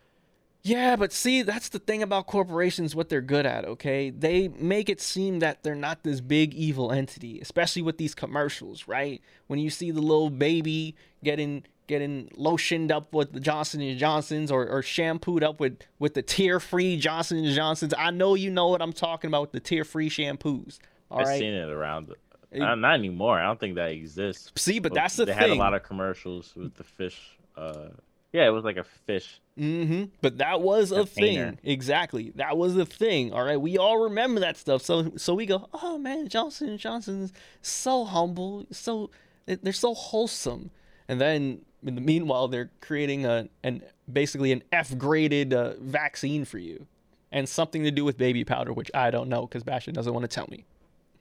Yeah, but see, that's the thing about corporations, what they're good at, okay? They make it seem that they're not this big evil entity, especially with these commercials, right? When you see the little baby getting getting lotioned up with the Johnson and Johnsons or, or shampooed up with with the tear free Johnson and Johnsons. I know you know what I'm talking about with the tear free shampoos. All I've right? seen it around. Uh, not anymore. I don't think that exists. See, but that's the they thing. They had a lot of commercials with the fish. Uh, yeah, it was like a fish. Mm-hmm. But that was a Container. thing. Exactly. That was a thing. All right. We all remember that stuff. So so we go, oh man, Johnson Johnson's so humble, so they're so wholesome. And then in the meanwhile, they're creating a an basically an F graded uh, vaccine for you, and something to do with baby powder, which I don't know because Bastion doesn't want to tell me.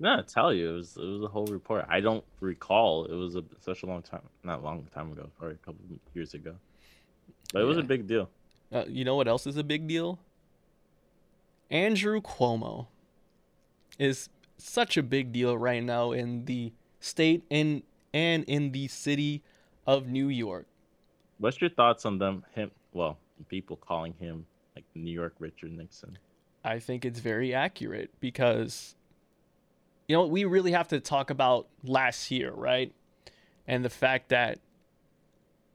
No, I tell you, it was it was a whole report. I don't recall. It was a, such a long time, not a long time ago, probably a couple years ago. But it was a big deal. Uh, you know what else is a big deal? Andrew Cuomo is such a big deal right now in the state and and in the city of New York. What's your thoughts on them? Him, well, people calling him like New York Richard Nixon. I think it's very accurate because you know, we really have to talk about last year, right? And the fact that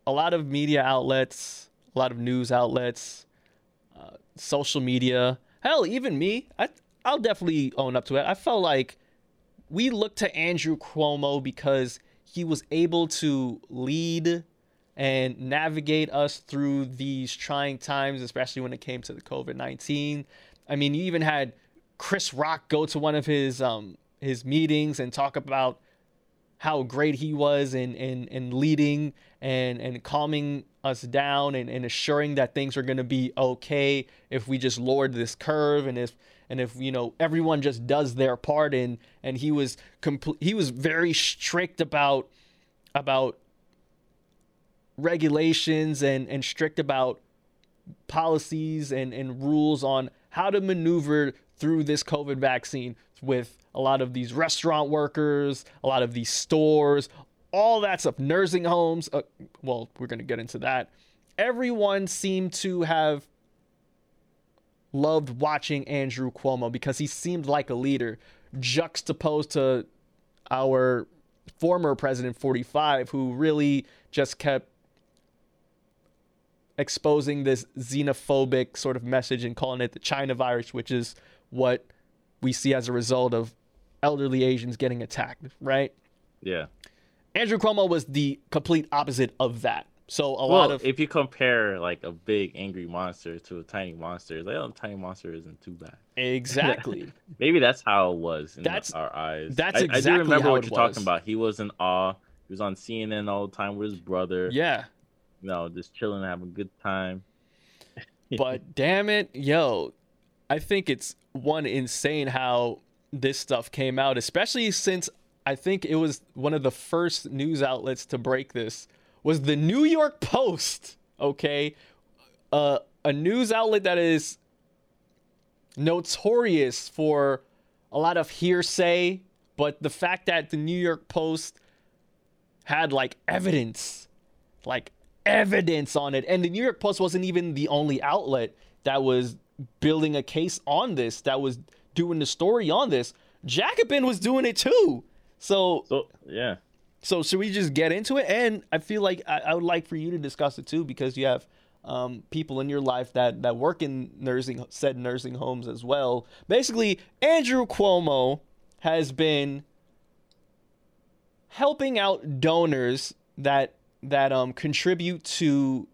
a lot of media outlets, a lot of news outlets, uh, social media, hell, even me, I, I'll definitely own up to it. I felt like we looked to Andrew Cuomo because he was able to lead and navigate us through these trying times, especially when it came to the COVID 19. I mean, you even had Chris Rock go to one of his um, his meetings and talk about how great he was in, in, in leading and, and calming us down and, and assuring that things are going to be okay if we just lowered this curve and if and if you know everyone just does their part and and he was he was very strict about about regulations and and strict about policies and, and rules on how to maneuver through this COVID vaccine with a lot of these restaurant workers, a lot of these stores, all that stuff, nursing homes. Uh, well, we're going to get into that. Everyone seemed to have loved watching Andrew Cuomo because he seemed like a leader, juxtaposed to our former president 45, who really just kept exposing this xenophobic sort of message and calling it the China virus, which is what we see as a result of elderly Asians getting attacked, right? Yeah. Andrew Cuomo was the complete opposite of that. So a well, lot of if you compare like a big angry monster to a tiny monster, it's like oh, a tiny monster isn't too bad. exactly. <laughs> Maybe that's how it was in That's- our eyes. that's I, I do remember what you're was. talking about. He was in awe. He was on CNN all the time with his brother. yeah. You know, just chilling, having a good time. <laughs> But damn it, yo, I think it's one insane how this stuff came out, especially since I think it was one of the first news outlets to break this was the New York Post. Okay, uh, a news outlet that is notorious for a lot of hearsay, but the fact that the New York Post had like evidence, like evidence on it, and the New York Post wasn't even the only outlet that was building a case on this, that was doing the story on this. Jacobin was doing it too. So So yeah, so should we just get into it? And I feel like I, I would like for you to discuss it too because you have um, people in your life that that work in nursing said nursing homes as well. Basically, Andrew Cuomo has been helping out donors that that um contribute to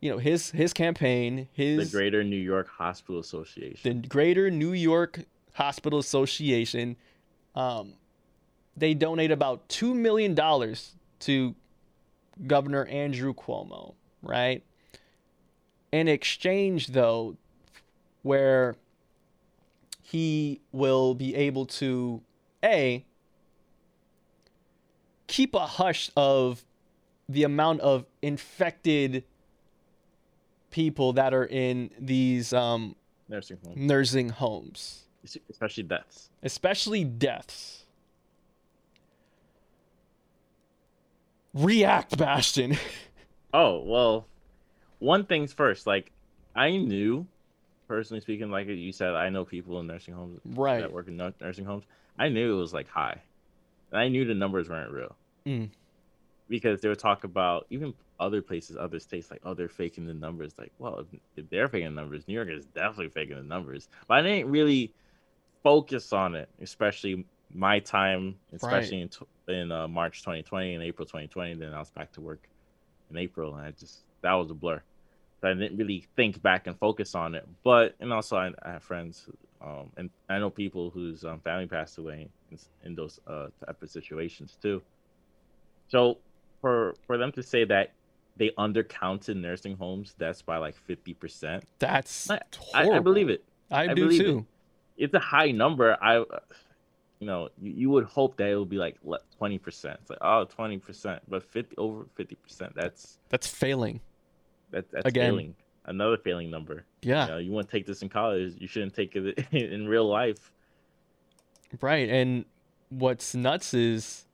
you know his his campaign his the Greater New York Hospital Association. the Greater New York Hospital Association, um, they donate about two million dollars to Governor Andrew Cuomo, right? In exchange, though, where he will be able to a keep a hush of the amount of infected people that are in these um, nursing home, nursing homes, especially deaths. Especially deaths. React, Bastion. <laughs> oh well, one thing's first. Like, I knew, personally speaking, like you said, I know people in nursing homes, right, that work in nursing homes. I knew it was like high, and I knew the numbers weren't real. Mm. Because they were talk about even other places, other states, like, oh, they're faking the numbers. Like, well, if, if they're faking the numbers, New York is definitely faking the numbers. But I didn't really focus on it, especially my time, especially right. in, in uh, March 2020 and April 2020. Then I was back to work in April, and I just that was a blur. So I didn't really think back and focus on it. But and also I, I have friends, um, and I know people whose um, family passed away in, in those uh, type of situations too. So for for them to say that they undercounted nursing homes that's by like 50% that's I, I, I believe it. I, I do too. it. it's a high number. I you know you, you would hope that it would be like 20% it's like oh 20% but 50 over 50% that's that's failing. That, that's Again. failing. Another failing number. Yeah. You, know, you want to take this in college you shouldn't take it <laughs> in real life. Right. And what's nuts is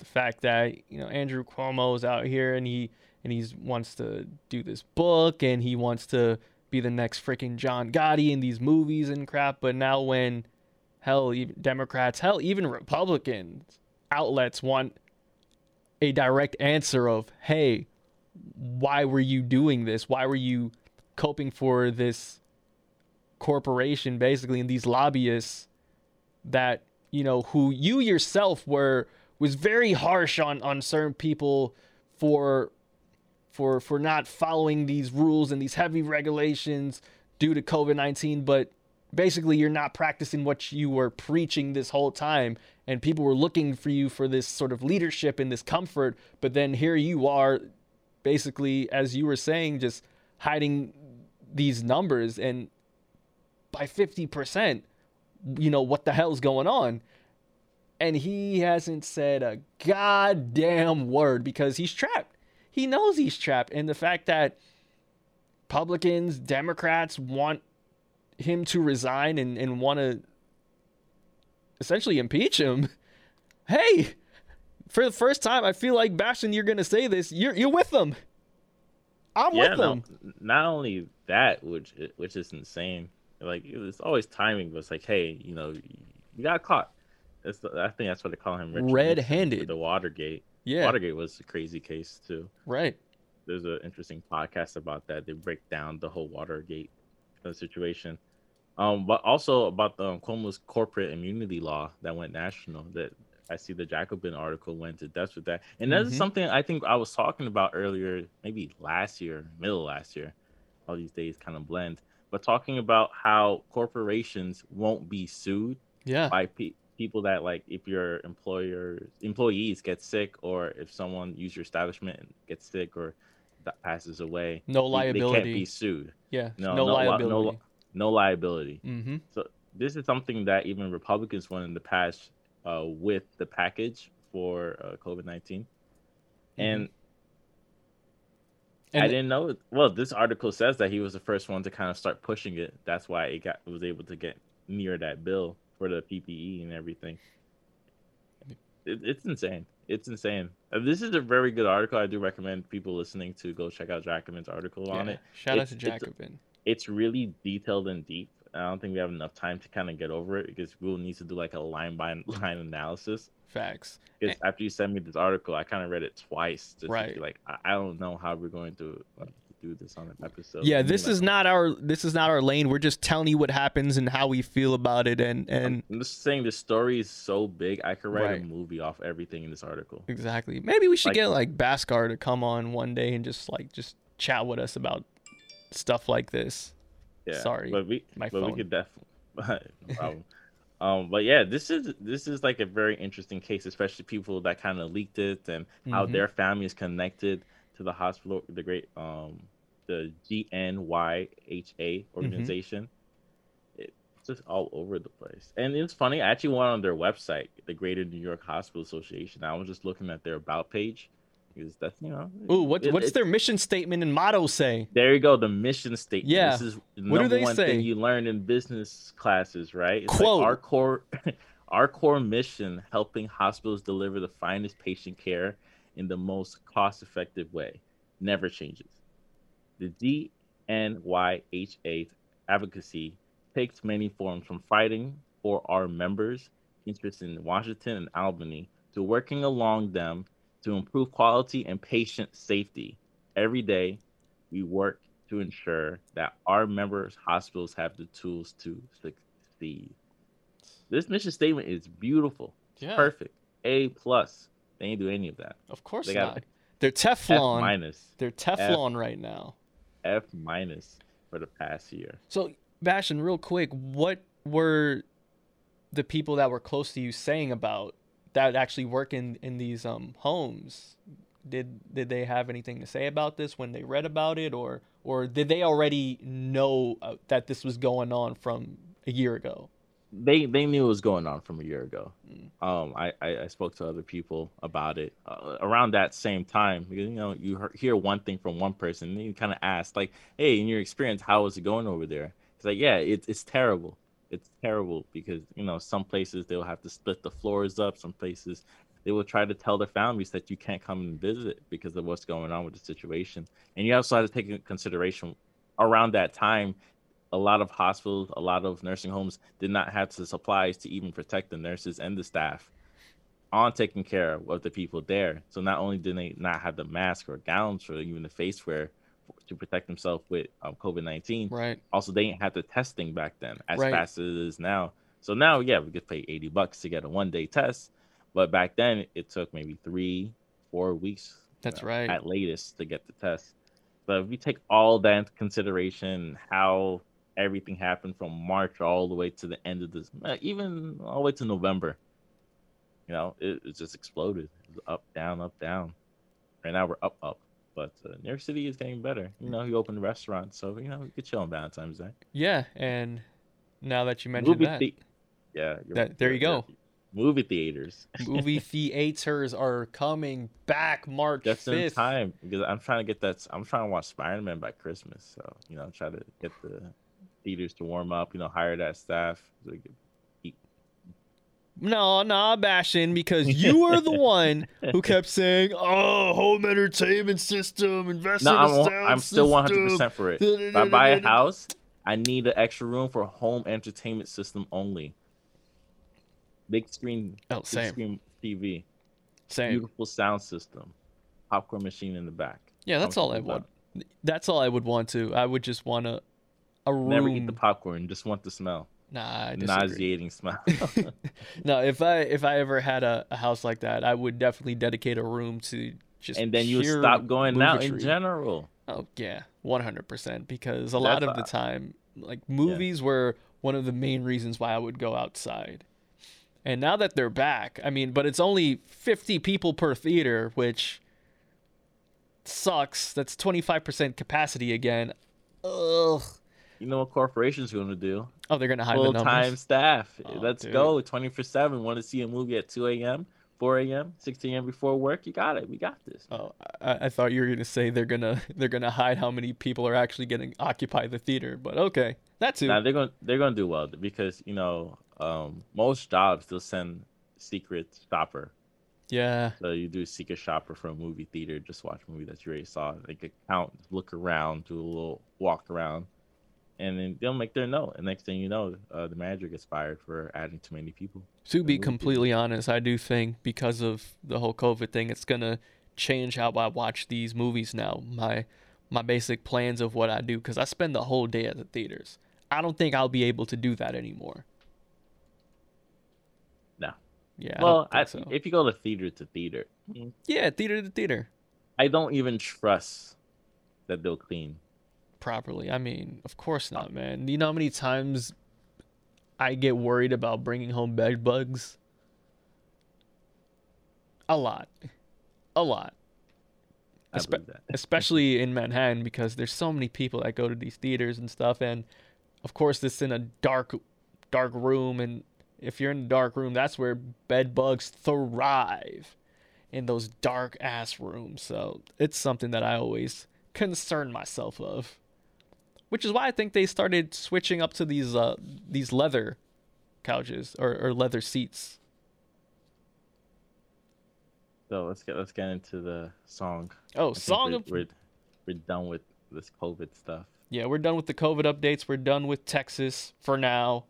the fact that you know Andrew Cuomo is out here and he and he wants to do this book and he wants to be the next freaking John Gotti in these movies and crap. But now when hell, even Democrats, hell, even Republicans outlets want a direct answer of, hey, why were you doing this? Why were you coping for this corporation basically and these lobbyists that, you know, who you yourself were was very harsh on on certain people for for for not following these rules and these heavy regulations due to COVID-19, but basically you're not practicing what you were preaching this whole time and people were looking for you for this sort of leadership and this comfort, but then here you are basically as you were saying just hiding these numbers and by 50%, you know what the hell's going on? And he hasn't said a goddamn word because he's trapped he knows he's trapped. And the fact that Republicans, Democrats want him to resign and, and want to essentially impeach him. <laughs> Hey, for the first time, I feel like Bastion, you're gonna say this. You're you're with them. I'm yeah, with them. No, not only that, which which is insane. Like it's always timing, but it's like, hey, you know, you got caught. It's, I think that's what they call him. Red-handed. The Watergate. Yeah. Watergate was a crazy case too. Right. There's an interesting podcast about that. They break down the whole Watergate uh, situation. Um, but also about the um, Cuomo's corporate immunity law that went national. That I see the Jacobin article went to depth with that, and that's mm-hmm. something I think I was talking about earlier, maybe last year, middle last year. All these days kind of blend, but talking about how corporations won't be sued yeah. by pe- people that like if your employer employees get sick or if someone use your establishment and gets sick or that passes away no liability they, can't be sued yeah no, no, no liability no, no liability mm-hmm. so this is something that even republicans won in the past uh, with the package for uh, covid-19 mm-hmm. and and I didn't know. Well, this article says that he was the first one to kind of start pushing it. That's why it got was able to get near that bill for the PPE and everything. It, it's insane. It's insane. Uh, this is a very good article. I do recommend people listening to go check out Jacobin's article yeah, on it. Shout it's, out to Jacobin. It's, it's, really detailed and deep. I don't think we have enough time to kind of get over it because we'll need to do like a line by <laughs> line analysis. Facts. Because after you sent me this article, I kind of read it twice. Right. like, I, I, don't know how we're going to uh, do this on an episode. Yeah, this is not our this is not our lane. We're just telling you what happens and how we feel about it. And and I'm just saying the story is so big. I could write right. a movie off everything in this article. Exactly. Maybe we should like, get like Bhaskar to come on one day and just like just chat with us about stuff like this. Yeah. Sorry, but we my but phone. we could definitely <laughs> no problem. Um, but yeah, this is this is like a very interesting case, especially people that kind of leaked it and how mm-hmm. their family is connected to the hospital, the great um, the GNYHA mm-hmm. organization. Mm-hmm. It's just all over the place, and it's funny. I actually went on their website, the Greater New York Hospital Association. I was just looking at their about page, Because that's you know. Ooh, what, it- what's it- their mission statement and motto say? There you go. The mission statement. Yeah. This is the What do they one say? thing you learn in business classes, right? It's Quote. Like our core, <laughs> our core mission: helping hospitals deliver the finest patient care in the most cost-effective way. Never changes. The GNYHA advocacy takes many forms, from fighting for our members' interests in Washington and Albany to working along them to improve quality and patient safety. Every day, we work to ensure that our members' hospitals have the tools to succeed. This mission statement is beautiful, Yeah, perfect, A plus. They ain't do any of that. of course They got not. They're F Teflon. minus, They're Teflon right now. F minus for the past year. So, Bastion, real quick, what were the people that were close to you saying about that actually work in, in these um homes? Did did they have anything to say about this when they read about it, or or did they already know uh, that this was going on from a year ago? They they knew it was going on from a year ago. Mm. Um, I, I I spoke to other people about it uh, around that same time because you know you hear- hear one thing from one person, and then you kind of ask like, "Hey, in your experience, how is it going over there?" It's like, "Yeah, it's it's terrible. It's terrible because you know some places they'll have to split the floors up. Some places they will try to tell their families that you can't come and visit because of what's going on with the situation. And you also have to take into consideration around that time a lot of hospitals, a lot of nursing homes did not have the supplies to even protect the nurses and the staff on taking care of the people there. So not only did they not have the mask or gowns or even the face wear to protect themselves with um, COVID nineteen, Right. also they didn't have the testing back then as Right. fast as it is now. So now, yeah, we could pay eighty bucks to get a one day test, but back then it took maybe three, four weeks That's uh, right. at latest to get the test. But if you take all that into consideration, how everything happened from March all the way to the end of this, uh, even all the way to November, you know, it, it just exploded. It up, down, up, down. Right now we're up, up. But uh, New York City is getting better. You know, he opened restaurants, so you know we could chill on Valentine's Day. Yeah, and now that you mentioned Movie that, the- yeah, That- there you go. Movie theaters. <laughs> movie theaters are coming back March just in time because I'm trying to get that. I'm trying to watch Spider Man by Christmas, so you know, try to get the theaters to warm up. You know, hire that staff. So could eat. No, no, bashing because <laughs> you were the one who kept saying, "Oh, home entertainment system, invest No, in a I'm, sound I'm still 100 percent for it. If I buy a house, I need an extra room for home entertainment system only. Big screen, Oh, big same, screen TV, same. beautiful sound system, popcorn machine in the back. Yeah, that's all I I'm want. That's all I would want to. I would just want a, a room. Never eat the popcorn. Just want the smell, nah, nauseating smell. <laughs> <laughs> No, if I if I ever had a, a house like that, I would definitely dedicate a room to just. and then you stop going out in general. Oh yeah, one hundred percent. Because a lot That's of the time, like movies were one of the main reasons why I would go outside. And now that they're back, I mean, but it's only fifty people per theater, which sucks. That's twenty five percent capacity again. Ugh. You know what corporations are going to do? Oh, they're gonna hide the full time staff. Oh, Let's dude. go. 24 7. Want to see a movie at 2 a.m., 4 a.m., 6 a.m. before work? You got it. We got this. Oh, I, I thought you were gonna say they're gonna <laughs> they're gonna hide how many people are actually getting occupy the theater, but okay, that too. Now they're going to they're going to do well because, you know, um, most jobs they'll send secret shopper. yeah, So you do secret shopper for a movie theater, just watch a movie that you already saw. They could count, look around, do a little walk around, and then they'll make their note. And next thing you know, uh, the manager gets fired for adding too many people. To be movie completely honest, I do think because of the whole COVID thing, it's gonna change how I watch these movies now. My my basic plans of what I do because I spend the whole day at the theaters. I don't think I'll be able to do that anymore. No. Yeah. Well, don't I, think so. if you go to theater to theater, yeah, theater to theater I don't even trust that they'll clean. Properly. I mean, of course not, man. You know how many times I get worried about bringing home bed bugs? A lot. A lot. Espe- especially in Manhattan because there's so many people that go to these theaters and stuff and of course this in a dark dark room and if you're in a dark room that's where bed bugs thrive in those dark ass rooms. So it's something that I always concern myself of. Which is why I think they started switching up to these uh, these leather couches or, or leather seats. So let's get let's get into the song. Oh, song we're, of we're we're done with this COVID stuff. Yeah, we're done with the COVID updates. We're done with Texas for now.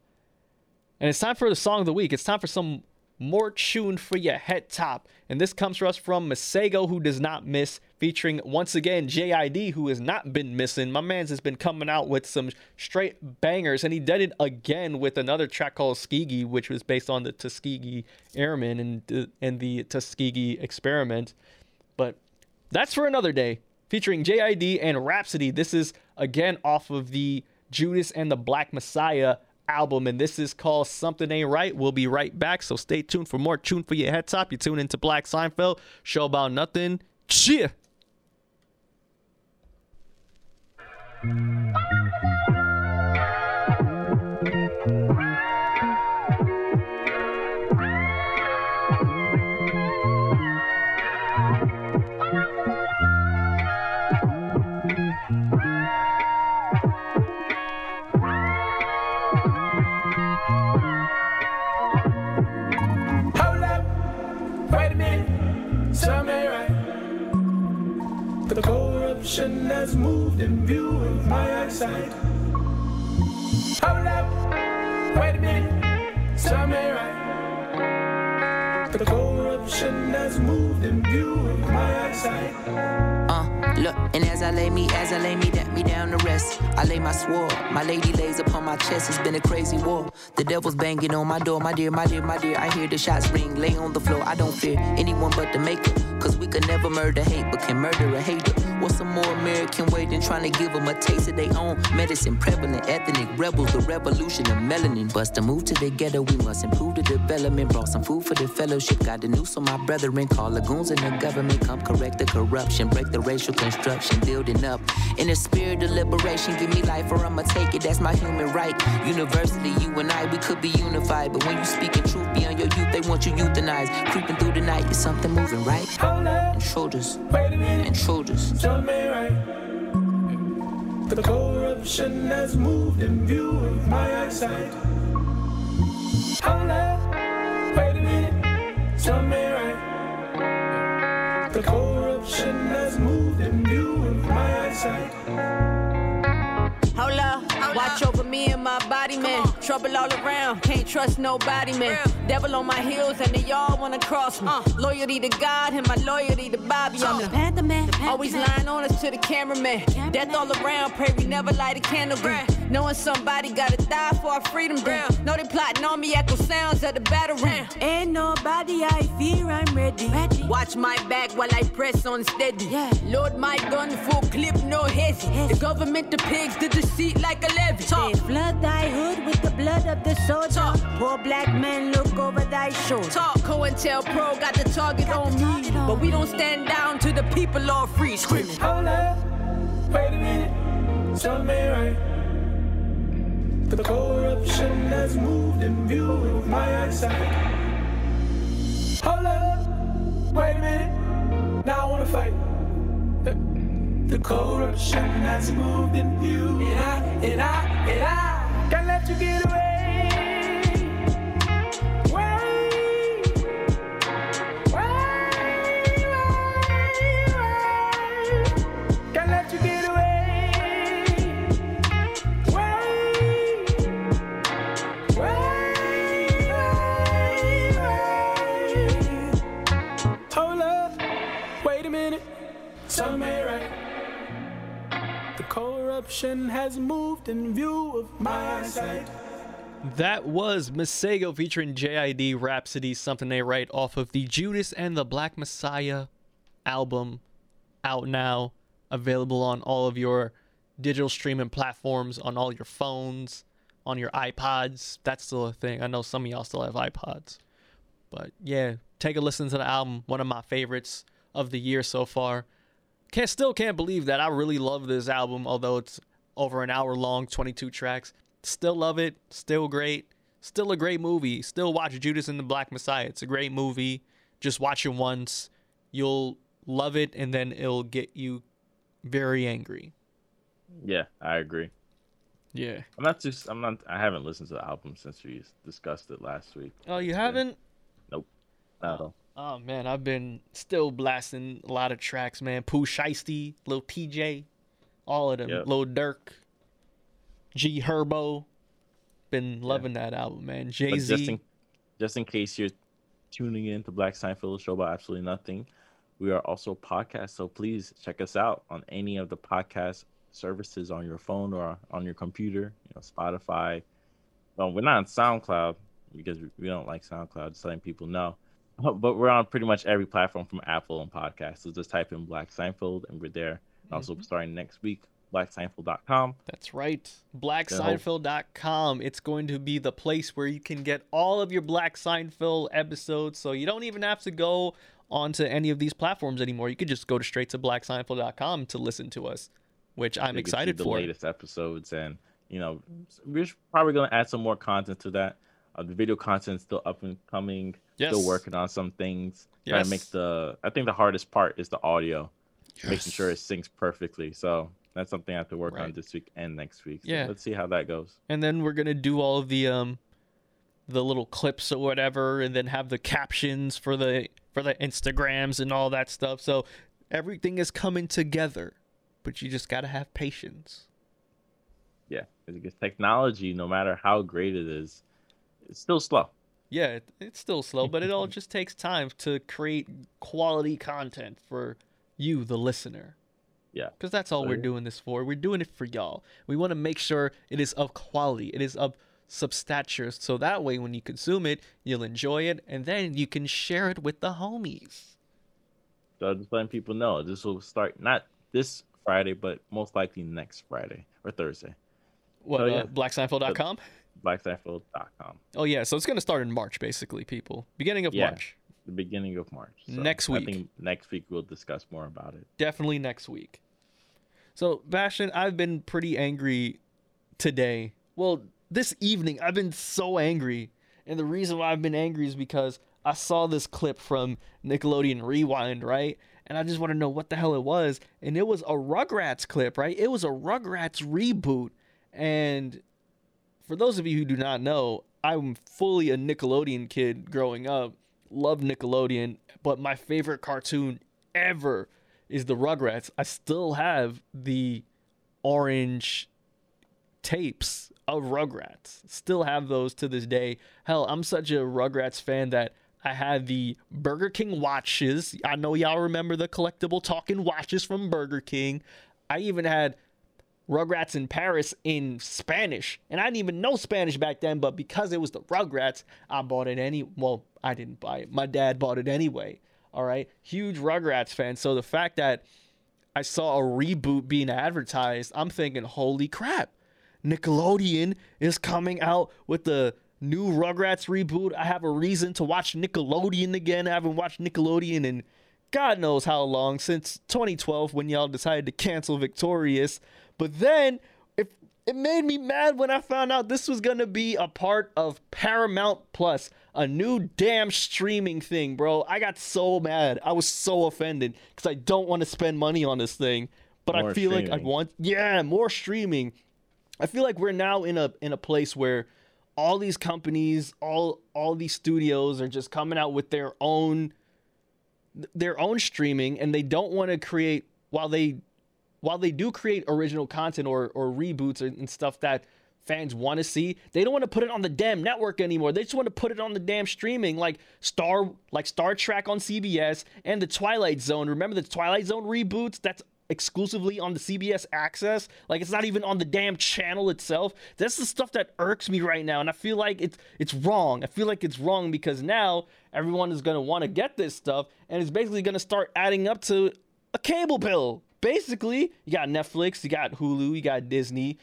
And it's time for the song of the week. It's time for some more tune for your head top. And this comes for us from Masego, who does not miss, featuring once again JID, who has not been missing. My man's has been coming out with some straight bangers, and he did it again with another track called Skegee, which was based on the Tuskegee Airmen and, and the Tuskegee experiment. But that's for another day featuring JID and Rapsody. This is again off of the Judas and the Black Messiah album, and this is called Something Ain't Right. We'll be right back, so stay tuned for more Tune for Your Head Top. You tune into Black Seinfeld, show about nothing. Cheer! In view of my eyesight. Hold up, wait a minute, something right. The corruption has moved in view of my eyesight. Look, and as I lay me, as I lay me, that me down to rest. I lay my sword, my lady lays upon my chest. It's been a crazy war. The devil's banging on my door, my dear, my dear, my dear. I hear the shots ring, lay on the floor. I don't fear anyone but the maker. Cause we could never murder hate, but can murder a hater. What's a more American way than trying to give them a taste of their own medicine? Prevalent ethnic rebels, the revolution of melanin. Bust a move to the ghetto, we must improve the development. Brought some food for the fellowship, got the news on my brethren. Call lagoons in the government, come correct the corruption, break the racial construction, building up. In the spirit of liberation, give me life or I'ma take it, that's my human right. Universally, you and I, we could be unified. But when you speak in truth beyond your youth, they want you euthanized. Creeping through the night, is something moving right? Hold up, Intruders, wait a minute, intruders. something ain't right. The corruption has moved in view of my eyesight. Hold up, wait a minute, something ain't right. The corruption has moved in view of Hold up, watch over me and my body, man. Trouble all around, can't trust nobody, man. Devil on my heels, and they all wanna cross me. Uh. Loyalty to God and my loyalty to Bobby. I'm the Panther man, always lying on us to the cameraman. Death all around, pray we never light a candle. Knowing somebody gotta die for our freedom. Down. Know they plotting on me, echo sounds at the battle. Ain't nobody I fear, I'm ready. Watch my back while I press on steady. Load my gun, full clip, no hesi. The government, the pigs, the deceit like a levy. Talk. Flood thy hood with the blood of the soldier. Talk. Poor black man, look over thy shoulder. Talk, COINTELPRO Pro got the target on me. But we don't stand down to the people all free. Screaming. Hold up, wait a minute, something ain't right. The corruption has moved in view of my eyesight. Hold up, wait a minute, now I wanna fight. The, the corruption has moved in view, and I, and I, and I can't let you get away. Corruption has moved in view of my eyesight. That was Masego featuring JID Rapsody, something they write off of the Judas and the Black Messiah album, out now, available on all of your digital streaming platforms, on all your phones, on your iPods. That's still a thing. I know some of y'all still have iPods. But yeah, take a listen to the album, one of my favorites of the year so far. Can't still can't believe that I really love this album, although it's over an hour long, 22 tracks. Still love it, still great, still a great movie. Still watch Judas and the Black Messiah. It's a great movie. Just watch it once. you'll love it, and then it'll get you very angry. Yeah, I agree. Yeah. I'm not too. I'm not. I haven't listened to the album since we discussed it last week. Oh, you haven't? Nope. Not at all. Oh man, I've been still blasting a lot of tracks, man. Pooh Shiesty, Lil Tjay, all of them. Yep. Lil Durk, G Herbo. Been loving that album, man. Jay But just Z. in, just in case you're tuning in to Black Seinfeld Show about absolutely nothing, we are also a podcast. So please check us out on any of the podcast services on your phone or on your computer. You know, Spotify. Well, we're not on SoundCloud because we- we don't like SoundCloud. Just letting people know. <laughs> But we're on pretty much every platform from Apple and podcasts. So just type in Black Seinfeld and we're there. And Also, starting next week, blackseinfeld.com. That's right. BlackSeinfeld.com. It's going to be the place where you can get all of your Black Seinfeld episodes. So you don't even have to go onto any of these platforms anymore. You could just go to straight to BlackSeinfeld.com to listen to us, which I'm you can see excited the for. The latest episodes and you know we're probably going to add some more content to that uh, the video content's still up and coming Yes. still working on some things trying to make the i think the hardest part is the audio making sure it syncs perfectly. So that's something i have to work on this week and next week. So Yeah. let's see how that goes. And then we're gonna do all of the um the little clips or whatever and then have the captions for the for the instagrams and all that stuff. So everything is coming together but you just gotta have patience. Yeah because technology no matter how great it is it's still slow yeah it, it's still slow but it all <laughs> just takes time to create quality content for you the listener. Yeah. Because that's all So, we're yeah. doing this for. We're doing it for y'all. We want to make sure it is of quality. It is of substature so that way when you consume it you'll enjoy it and then you can share it with the homies. So just letting people know this will start not this friday but most likely next friday or thursday. What Oh, uh, yeah. blackseinfeld.com blackseinfeld.com oh yeah so it's going to start in march basically people beginning of Yeah. march the beginning of March. Next week. I think next week we'll discuss more about it. definitely next week. So, Bastion, I've been pretty angry today. Well, this evening, I've been so angry. And the reason why I've been angry is because I saw this clip from Nickelodeon Rewind, right? And I just want to know what the hell it was. And it was a Rugrats clip, right? It was a Rugrats reboot. And for those of you who do not know, I'm fully a Nickelodeon kid growing up. Love Nickelodeon, but my favorite cartoon ever is the Rugrats. I still have the orange tapes of Rugrats. Still have those to this day. Hell, I'm such a Rugrats fan that I had the Burger King watches. I know y'all remember the collectible talking watches from Burger King. I even had Rugrats in Paris in Spanish. And I didn't even know Spanish back then, but because it was the Rugrats, I bought it any well, I didn't buy it. My dad bought it anyway. All right. Huge Rugrats fan. So the fact that I saw a reboot being advertised, I'm thinking, holy crap. Nickelodeon is coming out with the new Rugrats reboot. I have a reason to watch Nickelodeon again. I haven't watched Nickelodeon in God knows how long since 2012 when y'all decided to cancel Victorious. But then it, it made me mad when I found out this was going to be a part of Paramount Plus, a new damn streaming thing, bro. I got so mad. I was so offended because I don't want to spend money on this thing. But I More feel like I want, yeah, more streaming. I feel like we're now in a in a place where all these companies, all all these studios are just coming out with their own their own streaming and they don't want to create while they while they do create original content or or reboots and, stuff that fans want to see they don't want to put it on the damn network anymore. They just want to put it on the damn streaming like star like star trek on cbs and the twilight zone. Remember the twilight zone reboots? That's exclusively on the cbs access? Like it's not even on the damn channel itself. That's the stuff that irks me right now and i feel like it's it's wrong. I feel like it's wrong because now everyone is going to want to get this stuff and it's basically going to start adding up to a cable bill basically you got netflix you got hulu you got disney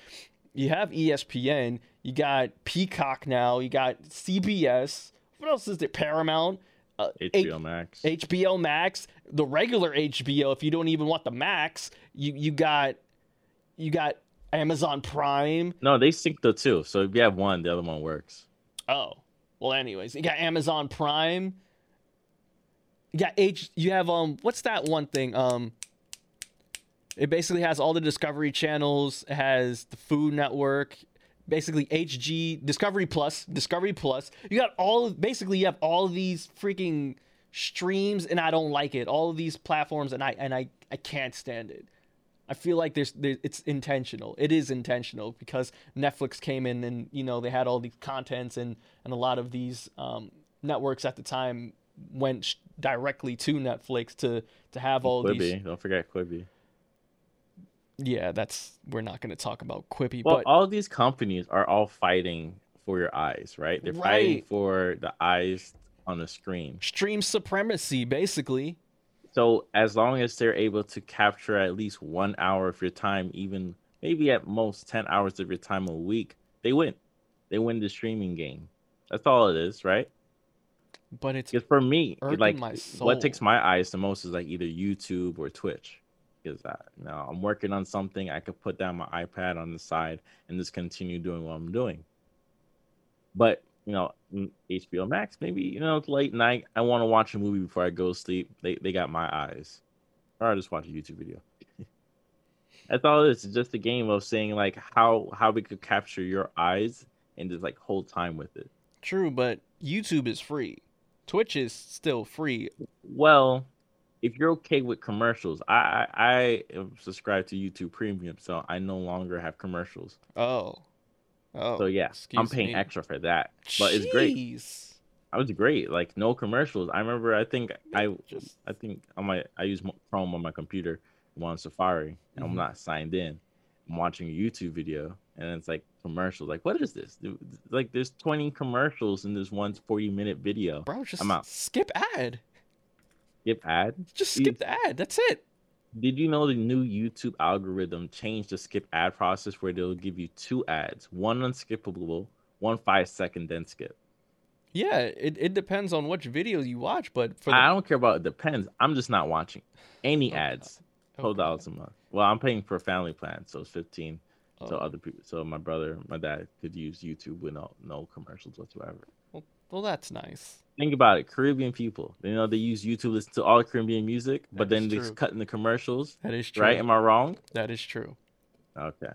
you have espn you got peacock now you got cbs what else is there paramount uh, HBO Max. HBO Max, the regular HBO. If you don't even want the Max, you you got you got Amazon Prime. No, they sync the two. So if you have one, the other one works. Oh, well, anyways, you got Amazon Prime. You got H. You have um, what's that one thing? Um, it basically has all the Discovery channels. It has the Food Network, basically HG Discovery Plus, Discovery Plus. You got all basically you have all these freaking streams, and I don't like it. All of these platforms, and I and I I can't stand it. I feel like there's, there, it's intentional. It is intentional because Netflix came in and you know they had all these contents and and a lot of these um, networks at the time went sh- directly to Netflix to to have all Quibi. these. Don't forget Quibi. Yeah, that's we're not going to talk about Quibi, Well, but all these companies are all fighting for your eyes, right? They're fighting for the eyes on the screen. stream supremacy basically. So as long as they're able to capture at least one hour of your time, even maybe at most ten hours of your time a week, they win. They win the streaming game. That's all it is, right? But it's Because for me, like what takes my eyes the most is like either YouTube or Twitch. Because uh, you know, I'm working on something, I could put down my iPad on the side and just continue doing what I'm doing. But you know, mm, HBO Max, maybe you know, it's late night. I want to watch a movie before I go to sleep. They they got my eyes, or I just watch a YouTube video. <laughs> That's all it is. It's just a game of saying like how how we could capture your eyes and just like hold time with it. true, but YouTube is free. Twitch is still free. Well, if you're okay with commercials, I I, I am subscribed to YouTube Premium, so I no longer have commercials. Oh. Oh. so yeah, I'm paying me. extra for that, but it's great. I was great, like no commercials. I remember, I think I Just I think on my I use Chrome on my computer, on Safari, and Mhm. I'm not signed in. I'm watching a YouTube video, and it's like commercials. Like, what is this? Like, there's 20 commercials in this one 40 minute video. bro, just I'm out. skip ad. Skip ad. Just skip the ad. That's it. Did you know the new YouTube algorithm changed the skip ad process where they'll give you two ads, one unskippable, one five second then skip. Yeah, it, it depends on which videos you watch, but for the I don't care about it depends. I'm just not watching any Okay. ads. Twelve Okay. dollars a month. Well, I'm paying for a family plan, so it's fifteen. So Oh. other people, so my brother, my dad could use YouTube with no no commercials whatsoever. Well, Well, that's nice. Think about it, Caribbean people. You know they use YouTube to listen to all the Caribbean music, but then is they true. cut in the commercials. That is true. Right? Am I wrong? That is true. Okay.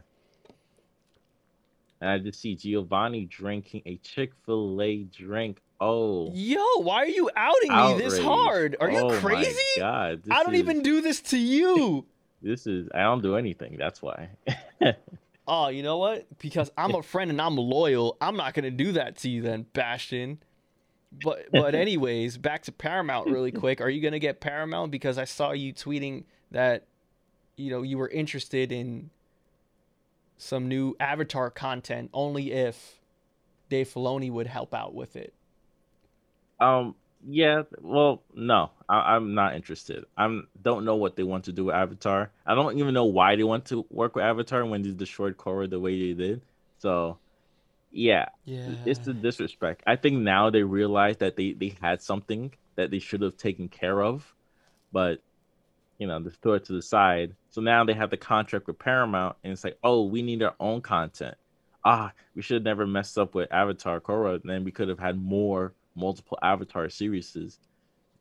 And I just see Giovanni drinking a Chick Fil A drink. Oh, Yo, why are you outing me this hard? Are you Oh my crazy? God, I don't is- even do this to you. <laughs> This is I don't do anything. That's why. <laughs> oh, you know what? Because I'm <laughs> a friend and I'm loyal. I'm not gonna do that to you then, Bastion. But but anyways, back to Paramount really quick. Are you gonna get Paramount? Because I saw you tweeting that you know you were interested in some new Avatar content only if Dave Filoni would help out with it. Um. Yeah. Well, no, I, I'm not interested. I'm don't know what they want to do with Avatar. I don't even know why they want to work with Avatar when they destroyed Korra the way they did. So, yeah, Yeah. it's the disrespect. I think now they realize that they they had something that they should have taken care of, but you know, just throw it to the side. So now they have the contract with Paramount, and it's like, oh, we need our own content. Ah, we should have never messed up with Avatar Korra, and then we could have had more multiple Avatar series.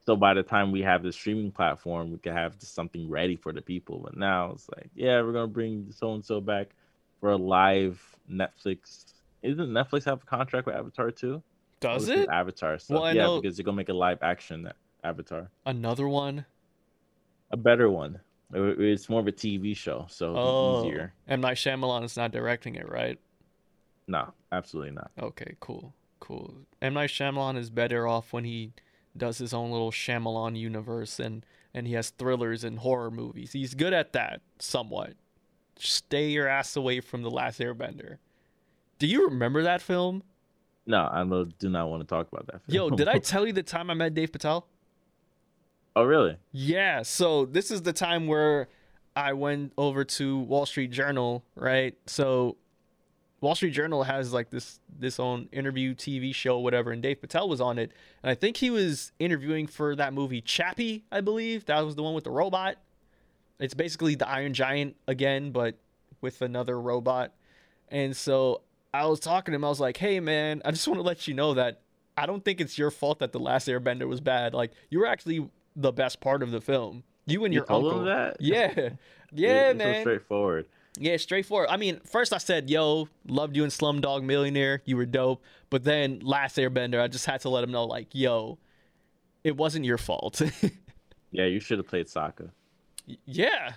So by the time we have the streaming platform, we could have something ready for the people. But now it's like, yeah, we're gonna bring so and so back for a live Netflix. Isn't Netflix have a contract with Avatar too? Does it? Avatar stuff? Well, I yeah, know- because they're gonna make a live action Avatar, Another one? a better one. It's more of a TV show, so Oh, easier. M Night Shyamalan is not directing it, right? No, absolutely not. Okay, cool, cool. M Night Shyamalan is better off when he does his own little Shyamalan universe and and he has thrillers and horror movies. He's good at that somewhat. Stay your ass away from the Last Airbender. Do you remember that film? No, I do not want to talk about that. Film. Yo, did I tell you the time I met Dev Patel? oh, really? Yeah, so this is the time where I went over to Wall Street Journal, right? So Wall Street Journal has like this this own interview TV show, whatever, and Dev Patel was on it, and I think he was interviewing for that movie Chappie, I believe that was the one with the robot. It's basically the Iron Giant again, but with another robot. And so I was talking to him. I was like, "Hey, man, I just want to let you know that I don't think it's your fault that the last Airbender was bad. Like you were actually the best part of the film. You and You your told him uncle. that? <laughs> <laughs> Yeah, yeah, it's so straightforward. Yeah, straightforward. I mean, first I said, "Yo, loved you in Slumdog Millionaire. You were dope." But then Last Airbender, I just had to let him know, like, "Yo, it wasn't your fault." <laughs> Yeah, you should have played soccer. yeah,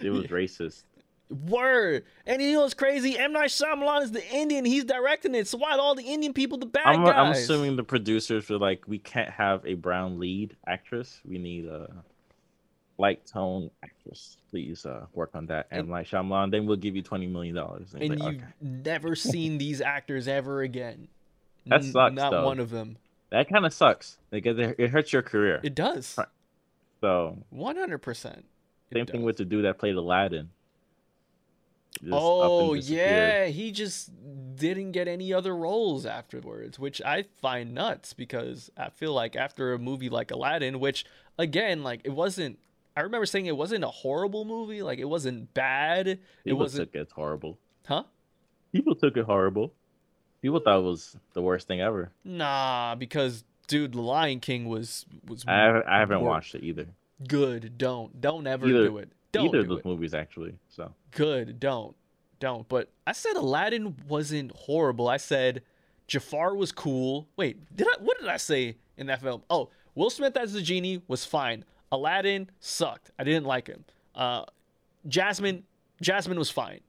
It was racist. Word. And you know what's crazy? M Night Shyamalan is the Indian. He's directing it. So why are all the Indian people the bad I'm, guys? I'm assuming the producers were like, we can't have a brown lead actress. We need a light tone actress. Please uh, work on that. And like Shyamalan, then we'll give you twenty million dollars. and like, you've okay. never seen these actors ever again. That N- sucks, Not though. one of them. that kind of sucks because it, it hurts your career. It does. So One hundred percent. same thing with the dude that played Aladdin. Oh yeah, he just didn't get any other roles afterwards, which I find nuts because I feel like after a movie like Aladdin, which again, like it wasn't I remember saying it wasn't a horrible movie, like it wasn't bad. It People wasn't took it horrible. Huh? People took it horrible. People thought it was the worst thing ever. Nah, because dude, The Lion King was was I haven't, I haven't watched it either. good. Don't don't ever Either- do it. Don't Either of do those it. movies actually. So good don't don't but i said aladdin wasn't horrible i said jafar was cool wait did i what did i say in that film oh will smith as the genie was fine aladdin sucked i didn't like him uh jasmine jasmine was fine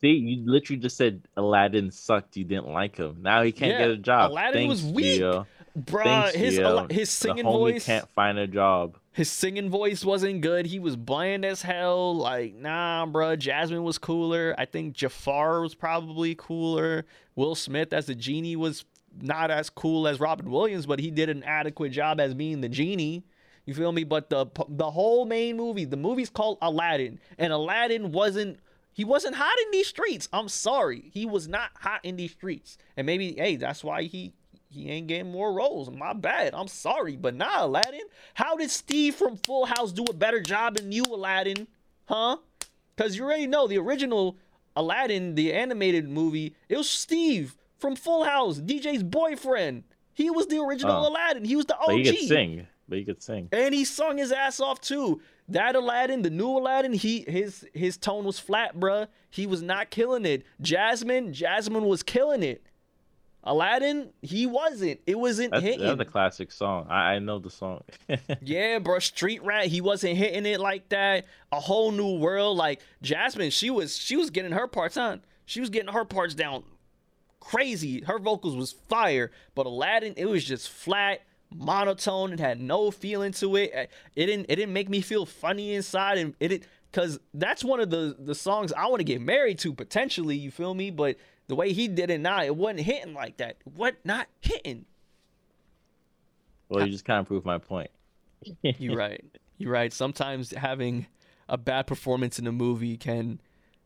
see, you literally just said Aladdin sucked. You didn't like him. Now he can't Yeah, get a job. Aladdin was Thanks, weak. Gio. Bruh his his singing voice can't find a job. his singing voice wasn't good. He was bland as hell. Like, nah, bruh. Jasmine was cooler. I think Jafar was probably cooler. Will Smith as the genie was not as cool as Robin Williams, but he did an adequate job as being the genie. You feel me? But the the whole main movie, the movie's called Aladdin, and Aladdin wasn't he wasn't hot in these streets. I'm sorry, he was not hot in these streets, and maybe hey, that's why he he ain't getting more roles. My bad. I'm sorry, but nah, Aladdin. How did Steve from Full House do a better job than you, Aladdin? Huh? Because you already know the original Aladdin, the animated movie, it was Steve from Full House, DJ's boyfriend. He was the original Oh. Aladdin. He was the OG. But he could sing. But he could sing. And he sung his ass off too. That Aladdin, the new Aladdin, he his his tone was flat, bruh. He was not killing it. Jasmine, Jasmine was killing it. Aladdin, he wasn't. It wasn't That's, hitting. that's a classic song. I, I know the song. <laughs> Yeah, bro. Street Rat, he wasn't hitting it like that. A whole new world. Like Jasmine, she was she was getting her parts on. She was getting her parts down crazy. Her vocals was fire. But Aladdin, it was just flat, monotone. It had no feeling to it. Uh, It didn't it didn't make me feel funny inside. And it because that's one of the the songs I want to get married to potentially. You feel me? But the way he did it now, it wasn't hitting like that. What not hitting? well, you just kind of proved my point. <laughs> You're right. You're right. Sometimes having a bad performance in a movie can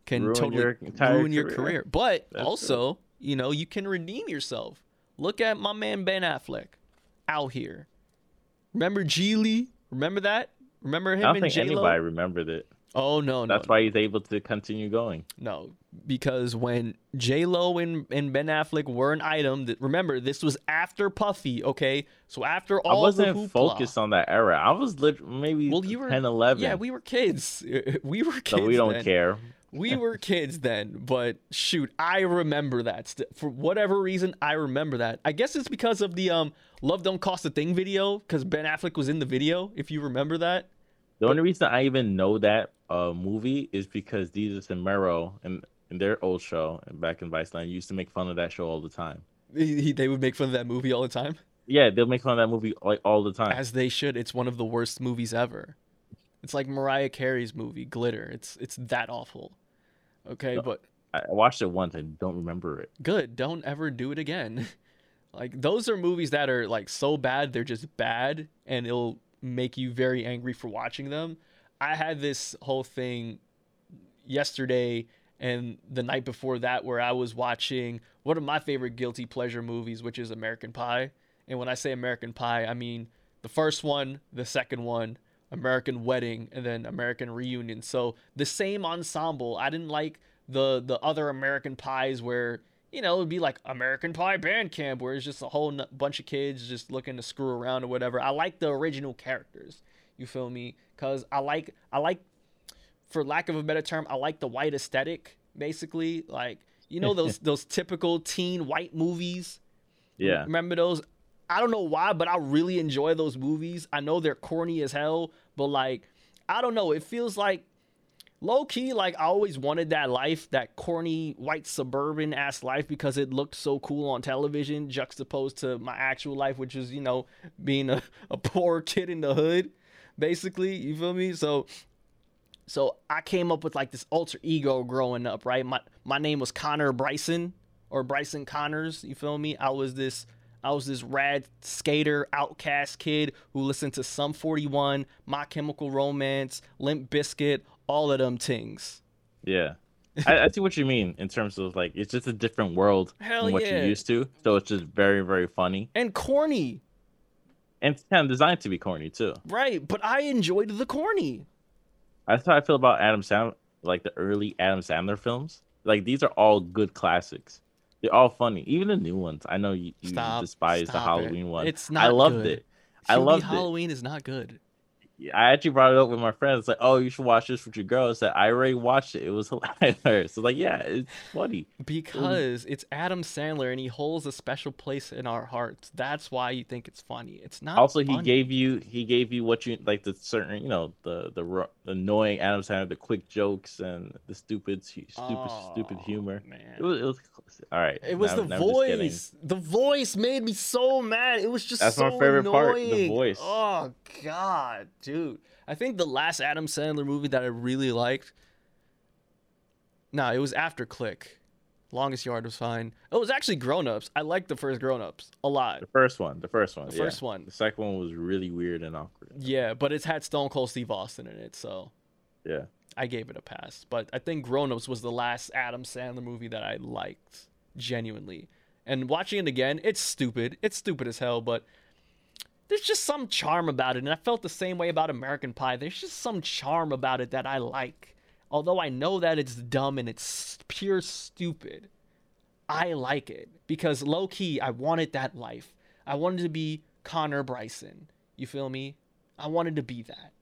can Ruin totally your ruin your career. career. But That's also, you know, you can redeem yourself. Look at my man Ben Affleck out here. Remember Gigli? Remember that? Remember him I don't and think J Lo? anybody remembered it. Oh no, no, That's why he's able to continue going. no, because when J Lo and, and Ben Affleck were an item, that remember this was after Puffy, okay? So after all, I wasn't focused on that era. I was lit- maybe Well, you were 10, 11. Yeah, we were kids. <laughs> We were kids. so we don't then. care. we <laughs> were kids then, but shoot, I remember that. St- For whatever reason, I remember that. I guess it's because of the um "Love Don't Cost a Thing" video, because Ben Affleck was in the video. If you remember that, The only reason I even know that uh, movie is because Desus and Mero and in their old show and back in Vice Viceland used to make fun of that show all the time. He- he- they would make fun of that movie all the time, Yeah, they'll make fun of that movie like all the time. as they should. It's one of the worst movies ever. It's like Mariah Carey's movie Glitter. It's it's that awful. Okay, No. but I I watched it once. I don't remember it. good. Don't ever do it again. <laughs> like those are movies that are like so bad they're just bad and it'll make you very angry for watching them. I had this whole thing yesterday and the night before that where I was watching one of my favorite guilty pleasure movies which is American Pie. And when I say American Pie, I mean the first one, the second one, American Wedding, and then American Reunion. So the same ensemble. I didn't like the the other American Pies where you know, it would be like American Pie Band Camp, where it's just a whole n- bunch of kids just looking to screw around or whatever. I like the original characters. You feel me? Cause I like I like, for lack of a better term, I like the white aesthetic. Basically, like you know those <laughs> those typical teen white movies. Yeah. Remember those? I don't know why, but I really enjoy those movies. I know they're corny as hell, but like, I don't know. It feels like low key, like I always wanted that life, that corny white suburban ass life, because it looked so cool on television, juxtaposed to my actual life, which is, you know, being a, a poor kid in the hood, basically. You feel me? So so I came up with like this alter ego growing up, right? My my name was Connor Bryson or Bryson Connors, you feel me? I was this I was this rad skater, outcast kid who listened to Sum 41, My Chemical Romance, Limp Bizkit, all of them things. Yeah. I, I see what you mean in terms of like it's just a different world Hell from what yeah. you're used to. So it's just very, very funny. And corny, And it's kind of designed to be corny too. right? But I enjoyed the corny. That's how I feel about Adam Sandler, like the early Adam Sandler films. Like these are all good classics. They're all funny, even the new ones. I know you, you Stop. despise the stop it. Halloween one. It's not. I loved good. it. I Hubie loved it. Halloween is not good. I actually brought it up with my friends. Like, oh, you should watch this with your girl. I said, I already watched it. It was <laughs> hilarious. So like, yeah, it's funny. Because it's Adam Sandler and he holds a special place in our hearts. That's why you think it's funny. It's not. also, he gave you he gave you what you like the certain you know the the, the annoying Adam Sandler, the quick jokes and the stupid stupid stupid Oh, humor. man. It was it was all right. It was now- the now I'm just kidding. voice. The voice made me so mad. It was just That's so my favorite part, the voice. Oh god, dude. I think the last Adam Sandler movie that I really liked. Nah, it was after Click. Longest Yard was fine. It was actually Grown Ups. I liked the first Grown Ups a lot. The first one, the first one, The yeah. first one. The second one was really weird and awkward. Yeah, but it's had Stone Cold Steve Austin in it, so Yeah, I gave it a pass. But I think Grown Ups was the last Adam Sandler movie that I liked genuinely. And watching it again, it's stupid. It's stupid as hell, but there's just some charm about it. And I felt the same way about American Pie. There's just some charm about it that I like. Although I know that it's dumb and it's pure stupid, I like it because low key, I wanted that life. I wanted to be Connor Bryson. You feel me? I wanted to be that.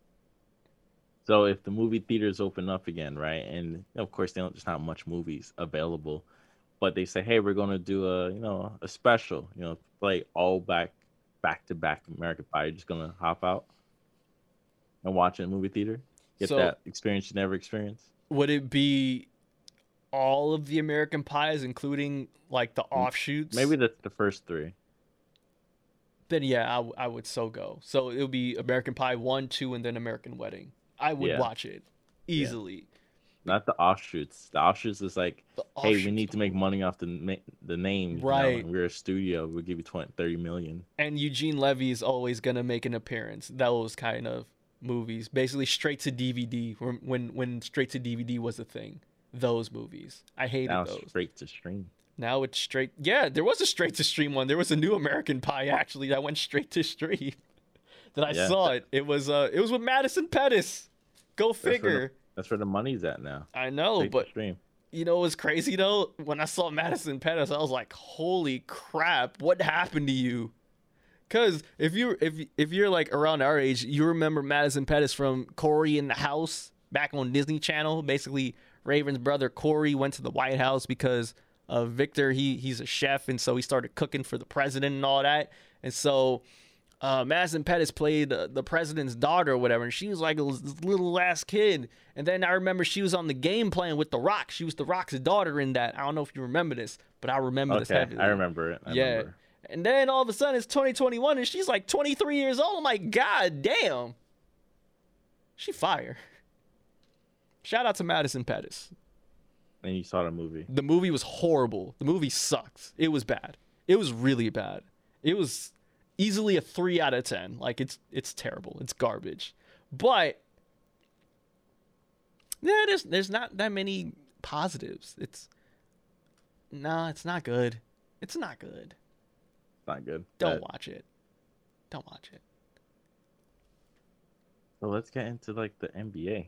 So if the movie theaters open up again, right, and of course they don't, there's not much movies available, but they say, hey, we're gonna do a you know a special, you know, play all back back to back American Pie. You're just gonna hop out and watch it in a movie theater, get So- that experience you never experienced. would it be all of the American pies, including like the offshoots? Maybe that's the first three. Then yeah, I, w- I would so go. So it would be American Pie one, two, and then American Wedding. I would Yeah. watch it easily. Not the offshoots. The offshoots is like, The hey, we need to make money off the na- the name. Right. and we're a studio. We'll give you 20, 30 million. And Eugene Levy is always gonna make an appearance. Those kind of movies, basically straight to DVD. When when, straight to DVD was a thing, those movies. I hated Now those. straight to stream. Now it's straight. Yeah, there was a straight to stream one. There was a new American Pie actually that went straight to stream. <laughs> that I Yeah. saw it. It was uh, it was with Madison Pettis. Go figure. That's where the money's at now. I know, Straight but stream. you know what's crazy though? When I saw Madison Pettis, I was like, "Holy crap! What happened to you?" Cause if you if if you're like around our age, you remember Madison Pettis from Cory in the House back on Disney Channel. Basically, Raven's brother Cory went to the White House because of Victor he he's a chef and so he started cooking for the president and all that. And so uh, Madison Pettis played uh, the president's daughter or whatever, and she was like a l- little ass kid. And then I remember she was on the game playing with The Rock. She was The Rock's daughter in that. I don't know if you remember this, but I remember this Okay, heavily. I remember it. I yeah. remember. And then all of a sudden it's 2021 and she's like 23 years old. I'm like, God damn. She fire. Shout out to Madison Pettis. And you saw the movie. The movie was horrible. The movie sucked. It was bad. It was really bad. It was easily a 3 out of 10. Like it's it's terrible. It's garbage. But yeah, there's there's not that many positives. It's nah, it's not good. It's not good. Not good. Don't But- watch it. Don't watch it. So let's get into like the NBA.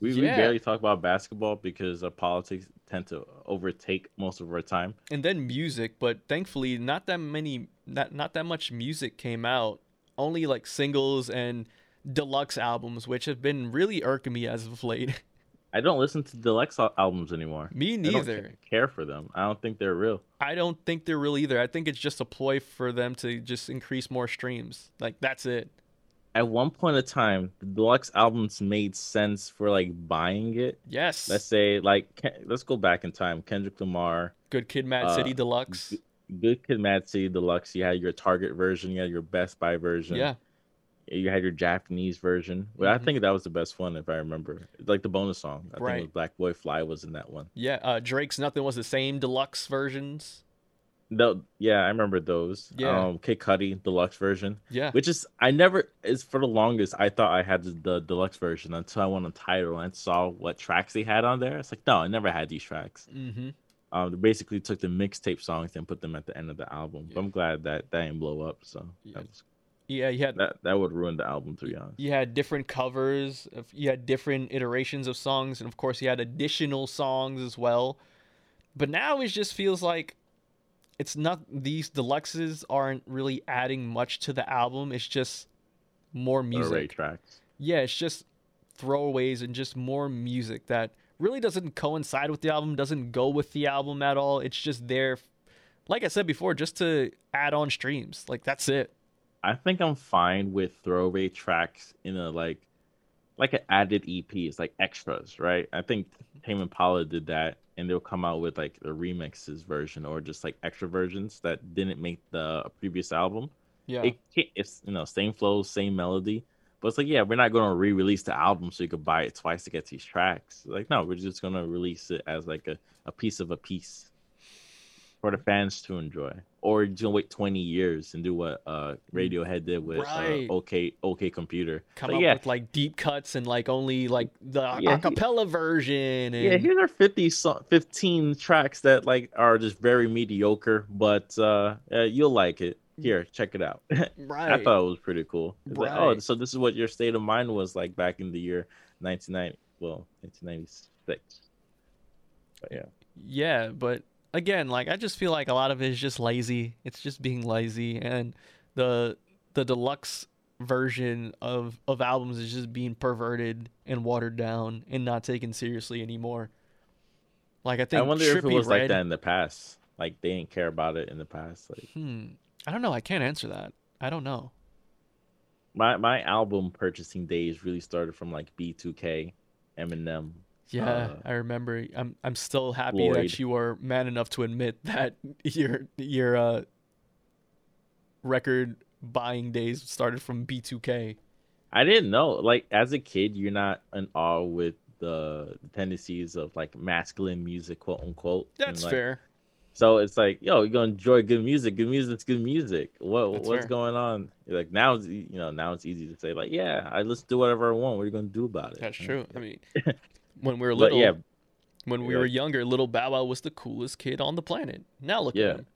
We, Yeah. we barely talk about basketball because uh, politics tend to overtake most of our time. and then music but thankfully not that many not not that much music came out only like singles and deluxe albums which have been really irking me as of late <laughs> I don't listen to deluxe albums anymore. me I don't neither care for them. I don't think they're real. i don't think they're real either i think it's just a ploy for them to just increase more streams like that's it At one point in time, the deluxe albums made sense for like buying it. yes Let's say like let's go back in time. Kendrick Lamar, good kid mad uh, city deluxe Good Kid, Mad City Deluxe. You had your Target version. You had your Best Buy version. yeah You had your Japanese version. Well, I Mhm. think that was the best one if I remember. Like the bonus song. I think Right. was Black Boy Fly was in that one. yeah uh drake's nothing was the same deluxe versions No, yeah, I remember those. Yeah. Um, Kid Cudi deluxe version, yeah which is I never is for the longest. I thought I had the, the deluxe version until I went on Tidal and saw what tracks they had on there. It's like no, I never had these tracks. mm-hmm Um, they basically took the mixtape songs and put them at the end of the album. But I'm glad that that didn't blow up. So Yeah. that, was, yeah you had that that would ruin the album to be honest. you had different covers you had different iterations of songs and of course you had additional songs as well but now it just feels like it's not these deluxes aren't really adding much to the album it's just more Array music tracks. yeah it's just throwaways and just more music that really doesn't coincide with the album doesn't go with the album at all it's just there like i said before just to add on streams like that's it I think I'm fine with throwaway tracks in a like like an added EP. It's like extras, right? I think Tame Impala did that, and they'll come out with like a remixes version or just like extra versions that didn't make the previous album. yeah It it's you know same flow, same melody, but it's like yeah, we're not gonna re-release the album so you could buy it twice to get these tracks. Like no, we're just gonna release it as like a, a piece of a piece for the fans to enjoy. Or you know, wait 20 years and do what uh Radiohead did with Right. uh, OK OK Computer. come Like, up yeah, with like deep cuts and like only like the Yeah, he- version and yeah, here are 50 so- 15 tracks that like are just very mediocre, but uh, uh you'll like it. Here, check it out. <laughs> right I thought it was pretty cool. It's like, oh, so this is what your state of mind was like back in the year 1990, well, 1996. But yeah, yeah but again like i just feel like a lot of it is just lazy it's just being lazy and the the deluxe version of of albums is just being perverted and watered down and not taken seriously anymore like i think I wonder if it was like that in the past. Like they didn't care about it in the past. Like hmm i don't know i can't answer that i don't know my my album purchasing days really started from like B2K, Eminem. Yeah, Uh, I remember. I'm I'm still happy Floyd. that you are man enough to admit <laughs> that your your uh, record buying days started from B2K. I didn't know. Like as a kid, you're not in awe with the tendencies of like masculine music, quote unquote. and, That's like, fair. So it's like, yo, you're gonna enjoy good music. Good music's good music. What That's what's fair. going on? You're like now, it's you know, now it's easy to say like, yeah, I listen to whatever I want. What are you gonna do about it? That's true. I mean, <laughs> when we were But little, yeah, when we yeah. were younger, little Bow Wow was the coolest kid on the planet. Now look Yeah. at him.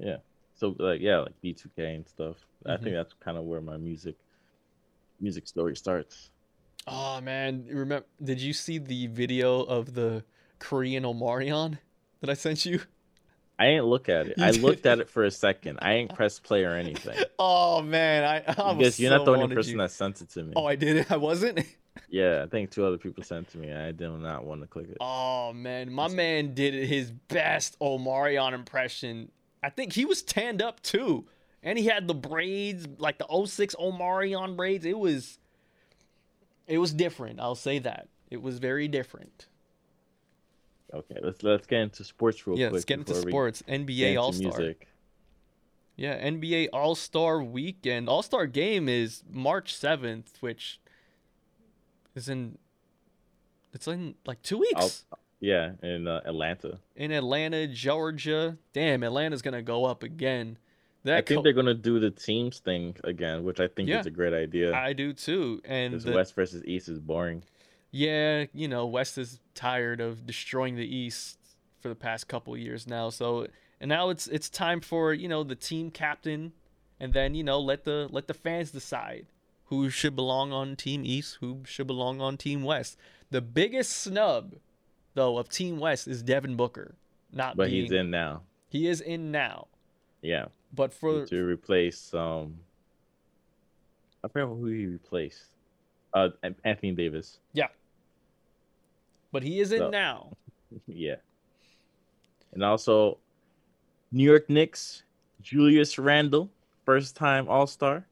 yeah. So like, yeah, like B2K and stuff. I Mhm. think that's kind of where my music music story starts. Oh man, remember? Did you see the video of the Korean Omarion that I sent you? I ain't look at it. I looked at it for a second. I ain't press play or anything. <laughs> Oh man, I, I was because you're not the only person you. that sent it to me. Oh, I did it. <laughs> I wasn't. Yeah, I think two other people sent it to me. I did not want to click it. Oh man, my man did his best Omarion impression. I think he was tanned up too. And he had the braids, like the 06 Omarion braids. It was it was different, I'll say that. It was very different. Okay, let's let's get into sports real yeah, quick. let's get into sports. NBA All Star. music. Yeah, NBA All Star weekend. All Star game is March 7th, which is in it's in like 2 weeks. Yeah, in uh, Atlanta. in Atlanta, Georgia. Damn, Atlanta's gonna go up again. That I think co- they're gonna do the teams thing again, which I think Yeah. is a great idea. I do too. And the- West versus East is boring. Yeah, you know, West is tired of destroying the East for the past couple years now. So and now it's it's time for you know the team captain, and then you know let the let the fans decide who should belong on Team East, who should belong on Team West. The biggest snub, though, of Team West is Devin Booker not But being. he's in now. He is in now, Yeah. but for to replace um I forget who he replaced. Uh Anthony Davis. yeah, but he is in So- now. <laughs> yeah. And also New York Knicks, Julius Randle, first time All Star.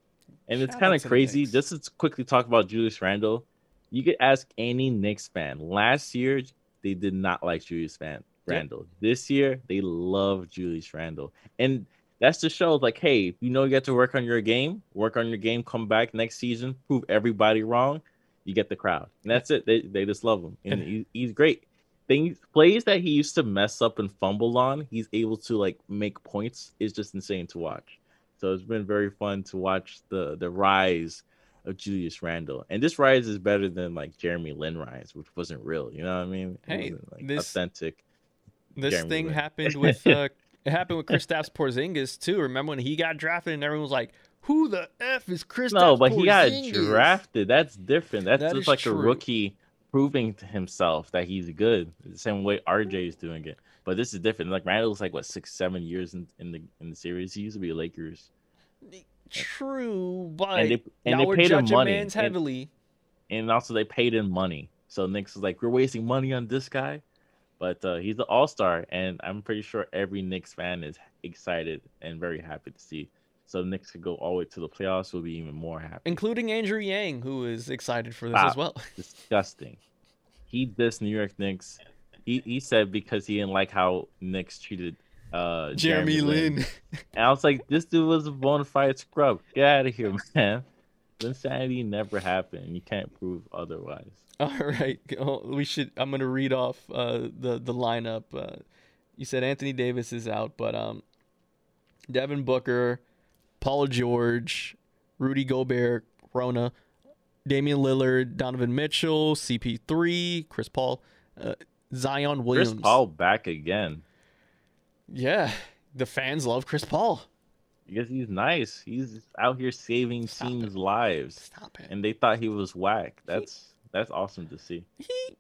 And it's kind of crazy. Just to quickly talk about Julius Randle. You could ask any Knicks fan. Last year, they did not like Julius. Randle. This year, they love Julius Randle. And that's to show, like, hey, you know you have to work on your game, work on your game, come back next season, prove everybody wrong, you get the crowd. And that's it. They, they just love him. And he, he's great. Things plays that he used to mess up and fumble on, he's able to like make points. It's just insane to watch. So it's been very fun to watch the the rise of Julius Randle. And this rise is better than like Jeremy Lin rise, which wasn't real. You know what I mean? It Hey, like, this- authentic. This Jeremy thing Lin. happened <laughs> with uh, it happened with <laughs> Kristaps Porzingis too. Remember when he got drafted and everyone was like, "Who the f is Kristaps?" No, but he got drafted. That's different. That's That just like true. a rookie proving to himself that he's good. The same way RJ is doing it. But this is different. Like Randle's like what six, seven years in, in the in the series. He used to be Lakers. True, but And they and they were paid him money. And- heavily. and also they paid him money. So Knicks is like, we're wasting money on this guy, but uh, he's the All Star, and I'm pretty sure every Knicks fan is excited and very happy to see. So the Knicks could go all the way to the playoffs. We'll be even more happy. including Andrew Yang, who is excited for this Wow. as well. <laughs> Disgusting. He dissed New York Knicks. He he said because he didn't like how Knicks treated uh Jeremy Lin. And I was like, this dude was a bona fide scrub. Get out of here, <laughs> man. Insanity never happened. You can't prove otherwise. <laughs> All right, we should. I'm gonna read off uh, the the lineup. Uh, you said Anthony Davis is out, but um, Devin Booker, Paul George, Rudy Gobert, Rona, Damian Lillard, Donovan Mitchell, CP3, Chris Paul, uh, Zion Williams. Chris Paul back again. Yeah, the fans love Chris Paul. Because he's nice. He's out here saving Stop teams' lives. Stop it. And they thought he was whack. That's that's awesome to see. he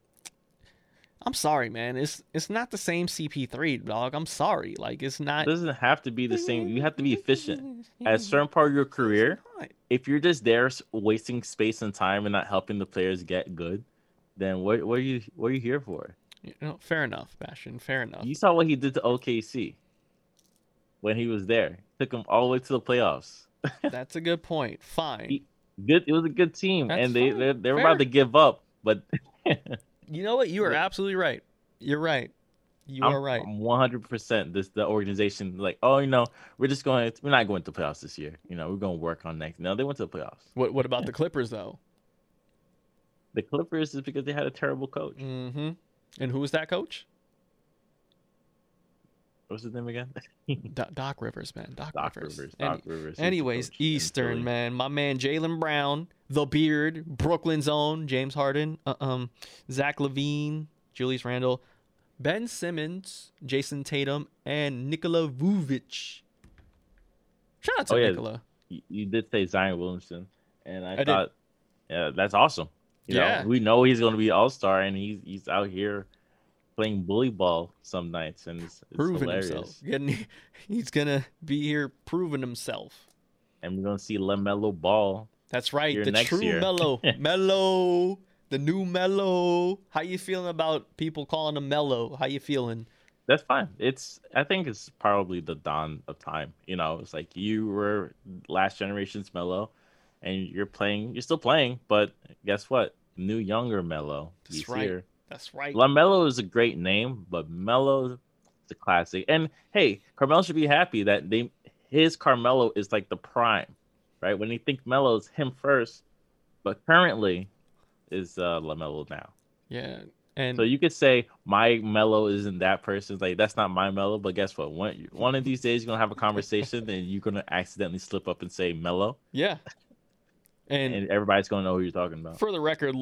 I'm sorry, man. It's it's not the same CP3, dog. I'm sorry. Like it's not. It doesn't have to be the same. You have to be efficient. At a certain part of your career, if you're just there wasting space and time and not helping the players get good, then what what are you what are you here for? You know, fair enough, Bastion. Fair enough. You saw what he did to OKC when he was there. Took him all the way to the playoffs. <laughs> That's a good point. Fine. He- Good. It was a good team, That's and they fine. they they were about to give up, but <laughs> You know what? You are absolutely right. You're right. You I'm, are right. I'm 100% this the organization like, oh, you know, we're just going we're not going to the playoffs this year. You know, we're going to work on next. No, they went to the playoffs. What what about the <laughs> Clippers though? The Clippers is because they had a terrible coach. Mm-hmm. And who was that coach? What's his name again? <laughs> Do- Doc Rivers, man. Doc, Doc Rivers. Rivers. Any- Doc Rivers. anyways, Eastern, man. My man Jaylen Brown, the Beard, Brooklyn's own James Harden, uh, um, Zach LaVine, Julius Randle, Ben Simmons, Jayson Tatum, and Nikola Vucevic. Shout out to Oh, yeah. Nikola. You, did say Zion Williamson, and I, I did. thought, yeah, that's awesome. You Yeah. know, we know he's going to be All Star, and he's he's out here playing bully ball some nights, and it's, it's Proving hilarious. himself. Getting, he's gonna be here proving himself. And we're going to see LaMelo Ball. That's right. The next true year. Mello. <laughs> Mello. The new Mello. How you feeling about people calling him Mello? How you feeling? That's fine. It's I think it's probably the dawn of time. You know, it's like you were last generation's Mello, and you're playing. You're still playing, but guess what? New younger Mello. That's right. here. That's right. LaMelo is a great name, but Mello is a classic. And hey, Carmelo should be happy that they his Carmelo is like the prime, right? When you think Melo is him first, but currently is uh LaMelo now. Yeah. And So you could say my Mello isn't that person. Like that's not my Mello. But guess what? One one of these days you're gonna have a conversation <laughs> and you're gonna accidentally slip up and say Mello, yeah. <laughs> And, and everybody's gonna know who you're talking about. for the record,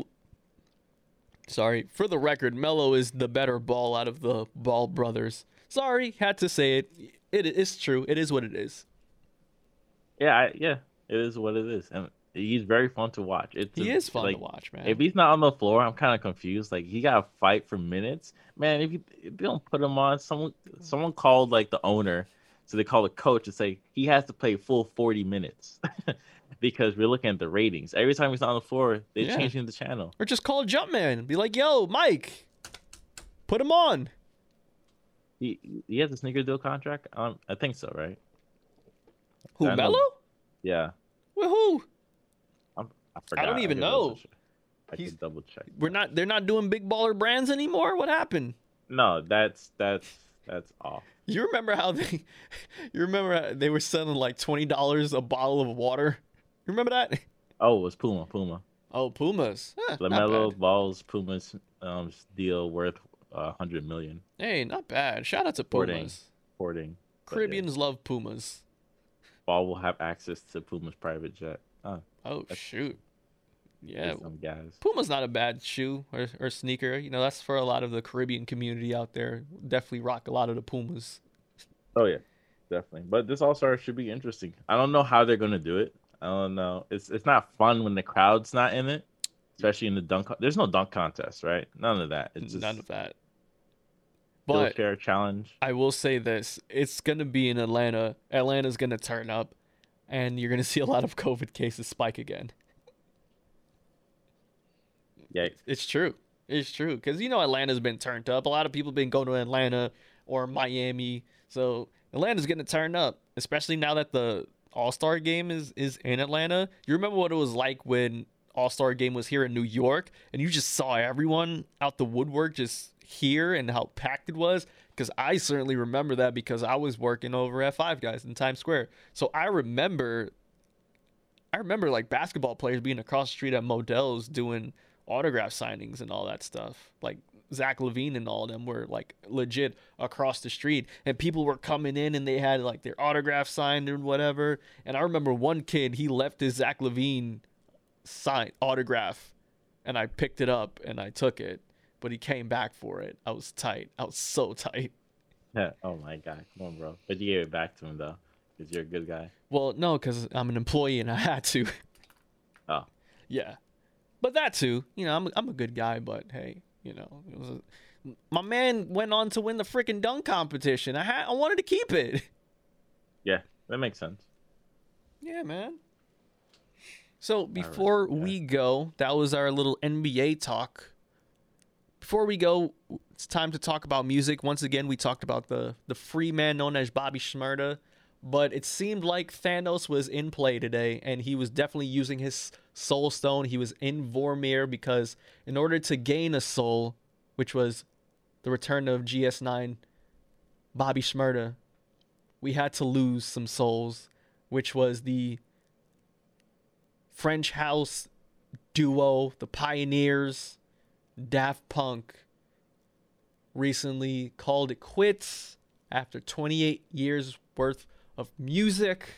sorry, for the record, Mello is the better ball out of the Ball brothers. Sorry, had to say it. It is true. It is what it is. Yeah, I, yeah, it is what it is. And he's very fun to watch. It's He a- is fun like, to watch, man. If he's not on the floor, I'm kind of confused. Like he got to fight for minutes, man. If you if they don't put him on, someone someone called like the owner, so they call the coach and say he has to play full 40 minutes <laughs> because we're looking at the ratings. Every time he's on the floor, they're Yeah. changing the channel. or just call Jumpman be like, "Yo, Mike, put him on." He he has a sneaker deal contract. Um, I think so, right? Who, I know- Yeah, With who? I'm, I forgot. don't even double know. I He's- can double check. We're not. They're not doing big baller brands anymore. What happened? No, that's that's that's off. You remember how they? <laughs> You remember how they were selling like twenty dollars a bottle of water? Remember that? Oh, it was Puma. Puma. Oh, Pumas. Not LaMelo. Ball's Puma's um deal worth a hundred million. Hey, not bad. Shout out to Sporting. Pumas. Porting. But, yeah, Caribbeans love Pumas. Ball will have access to Puma's private jet. Oh, Oh shoot. Yeah, yeah, some guys. Puma's not a bad shoe or, or sneaker. You know, that's for a lot of the Caribbean community out there. Definitely rock a lot of the Pumas. Oh yeah, definitely. But this All Star should be interesting. I don't know how they're gonna do it. I don't know. It's it's not fun when the crowd's not in it, especially in the dunk. There's no dunk contest, right? None of that. It's just None of that. But share challenge. I will say this: it's gonna be in Atlanta. Atlanta's gonna turn up, and you're gonna <laughs> see a lot of COVID cases spike again. Yeah, It's true. It's true because you know Atlanta's been turned up. A lot of people been going to Atlanta or Miami, so Atlanta's gonna turn up, especially now that the All Star game is is in Atlanta. You remember what it was like when All Star game was here in New York, and you just saw everyone out the woodwork just here and how packed it was. Because I certainly remember that because I was working over at Five Guys in Times Square, so I remember I remember like basketball players being across the street at Modell's doing autograph signings and all that stuff. Like Zach LaVine and all of them were like legit across the street, and people were coming in and they had like their autograph signed and whatever. And I remember one kid he left his Zach LaVine sign autograph, and I picked it up and I took it, but he came back for it. I was tight. I was so <laughs> tight. yeah. Oh my god, come on, bro. But you gave it back to him though, because you're a good guy. Well, no, because I'm an employee and I had to. <laughs> Oh, Yeah, but that too. You know, I'm I'm a good guy, but hey, you know, it was a, my man went on to win the freaking dunk competition. I had I wanted to keep it. yeah, that makes sense. Yeah, man. So before yeah. we go, that was our little NBA talk. Before we go, it's time to talk about music. Once again, we talked about the the free man known as Bobby Shmurda, but it seemed like Thanos was in play today, and he was definitely using his soul stone. He was in Vormir because in order to gain a soul, which was the return of GS9, Bobby Shmurda, we had to lose some souls, which was the French house duo, the Pioneers, Daft Punk, recently called it quits after 28 years worth of music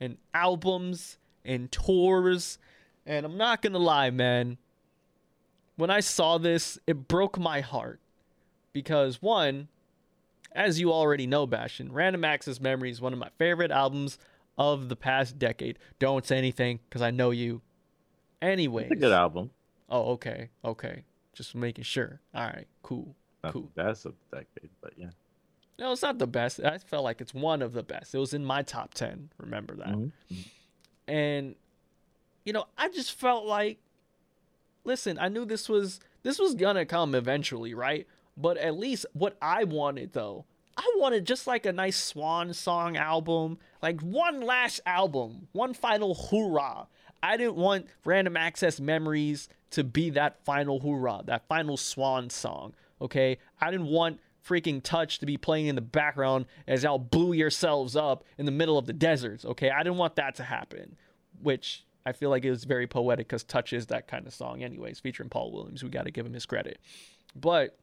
and albums and tours. And I'm not going to lie, man. When I saw this, it broke my heart. Because, one, as you already know, Bastion, Random Access Memory is one of my favorite albums of the past decade. Don't say anything because I know you. Anyways. It's a good album. Oh, okay. Okay. Just making sure. All right. Cool. Not Cool. of the decade, but yeah. No, it's not the best. I felt like it's one of the best. It was in my top 10. Remember that. Mhm. And you know, I just felt like listen, I knew this was this was to come eventually, right? But at least what I wanted though, I wanted just like a nice swan song album, like one last album, one final hoorah. I didn't want Random Access Memories to be that final hoorah, that final swan song. Okay, I didn't want freaking Touch to be playing in the background as y'all blew yourselves up in the middle of the deserts. Okay, I didn't want that to happen, which I feel like it was very poetic because Touch is that kind of song, anyways, featuring Paul Williams. We got to give him his credit, but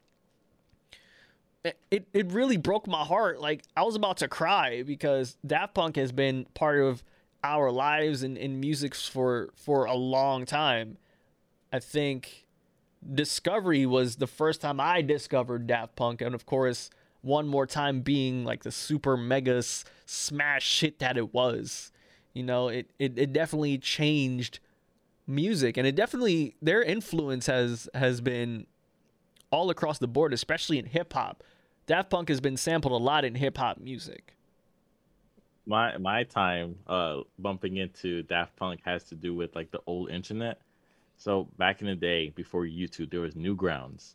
eh, it, it really broke my heart. Like I was about to cry because Daft Punk has been part of our lives and in music for for a long time. I think Discovery was the first time I discovered Daft Punk, and of course, one more time being like the super mega smash hit that it was. You know, it, it, it definitely changed music, and it definitely their influence has has been all across the board, especially in hip hop. Daft Punk has been sampled a lot in hip hop music. My my time uh bumping into Daft Punk has to do with like the old internet. So back in the day, before YouTube, there was Newgrounds,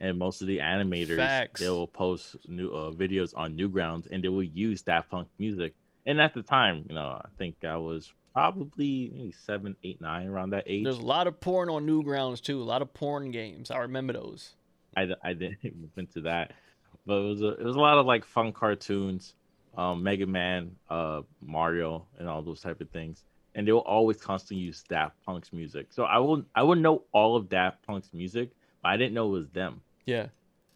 and most of the animators Facts. they will post new uh, videos on Newgrounds, and they will use Daft Punk music. And at the time, you know, I think I was probably maybe seven, eight, nine, around that age. There's a lot of porn on Newgrounds too. A lot of porn games. I remember those. I, I didn't <laughs> move into that, but it was a, it was a lot of like fun cartoons, um, Mega Man, uh, Mario, and all those type of things. And they will always constantly use Daft Punk's music. So I will I would know all of Daft Punk's music, but I didn't know it was them Yeah.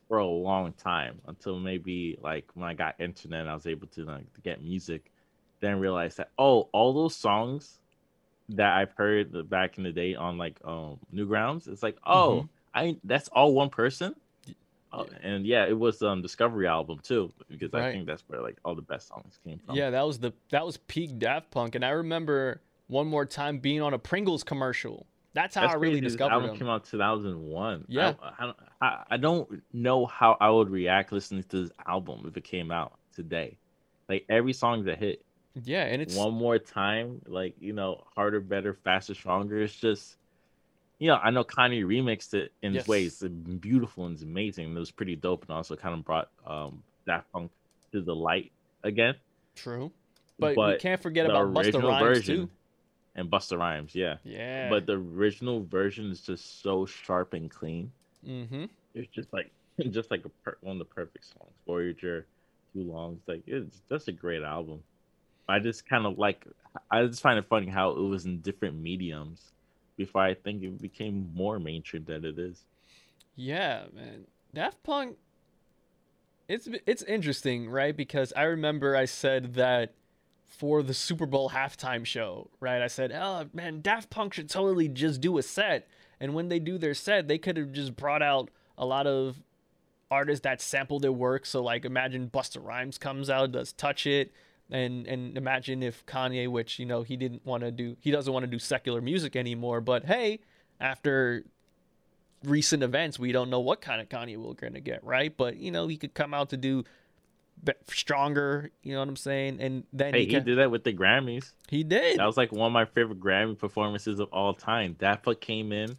for a long time until maybe like when I got internet, I was able to like to get music. Then realize that oh, all those songs that I've heard back in the day on like um Newgrounds, it's like oh, I that's all one person. Uh, and yeah, it was um Discovery album too because I think that's where like all the best songs came from. Yeah, that was the that was peak Daft Punk, and I remember one more time being on a Pringles commercial. That's how That's I really discovered album came out 2001. Yeah. I, I, don't, I, I don't know how I would react listening to this album if it came out today. Like every song that hit, Yeah, and it's one more time, like you know, harder, better, faster, stronger. It's just, you know, I know Kanye remixed it in Yes. ways it's beautiful and it's amazing. It was pretty dope, and also kind of brought um Daft Punk to the light again. true, but, we can't forget about Busta original Rhymes version too. and Busta Rhymes, yeah. Yeah, But the original version is just so sharp and clean. mm-hmm. It's just like <laughs> just like a per- one of the perfect songs. Voyager, Too Long. It's like it's just a great album. I just kind of like I just find it funny how it was in different mediums before I think it became more mainstream than it is. Yeah, man. Daft Punk it's it's interesting, right? Because I remember I said that for the Super Bowl halftime show, right? I said, "Oh, man, Daft Punk should totally just do a set." And when they do their set, they could have just brought out a lot of artists that sample their work. So like imagine Busta Rhymes comes out, does Touch It, and and imagine if Kanye, which you know he didn't want to do, he doesn't want to do secular music anymore, but hey, after recent events, we don't know what kind of Kanye we're gonna get, right? But you know, he could come out to do stronger. You know what I'm saying? And then Hey, he, he ca- did that with the Grammys. he did. That was like one of my favorite Grammy performances of all time. Daft Punk came in,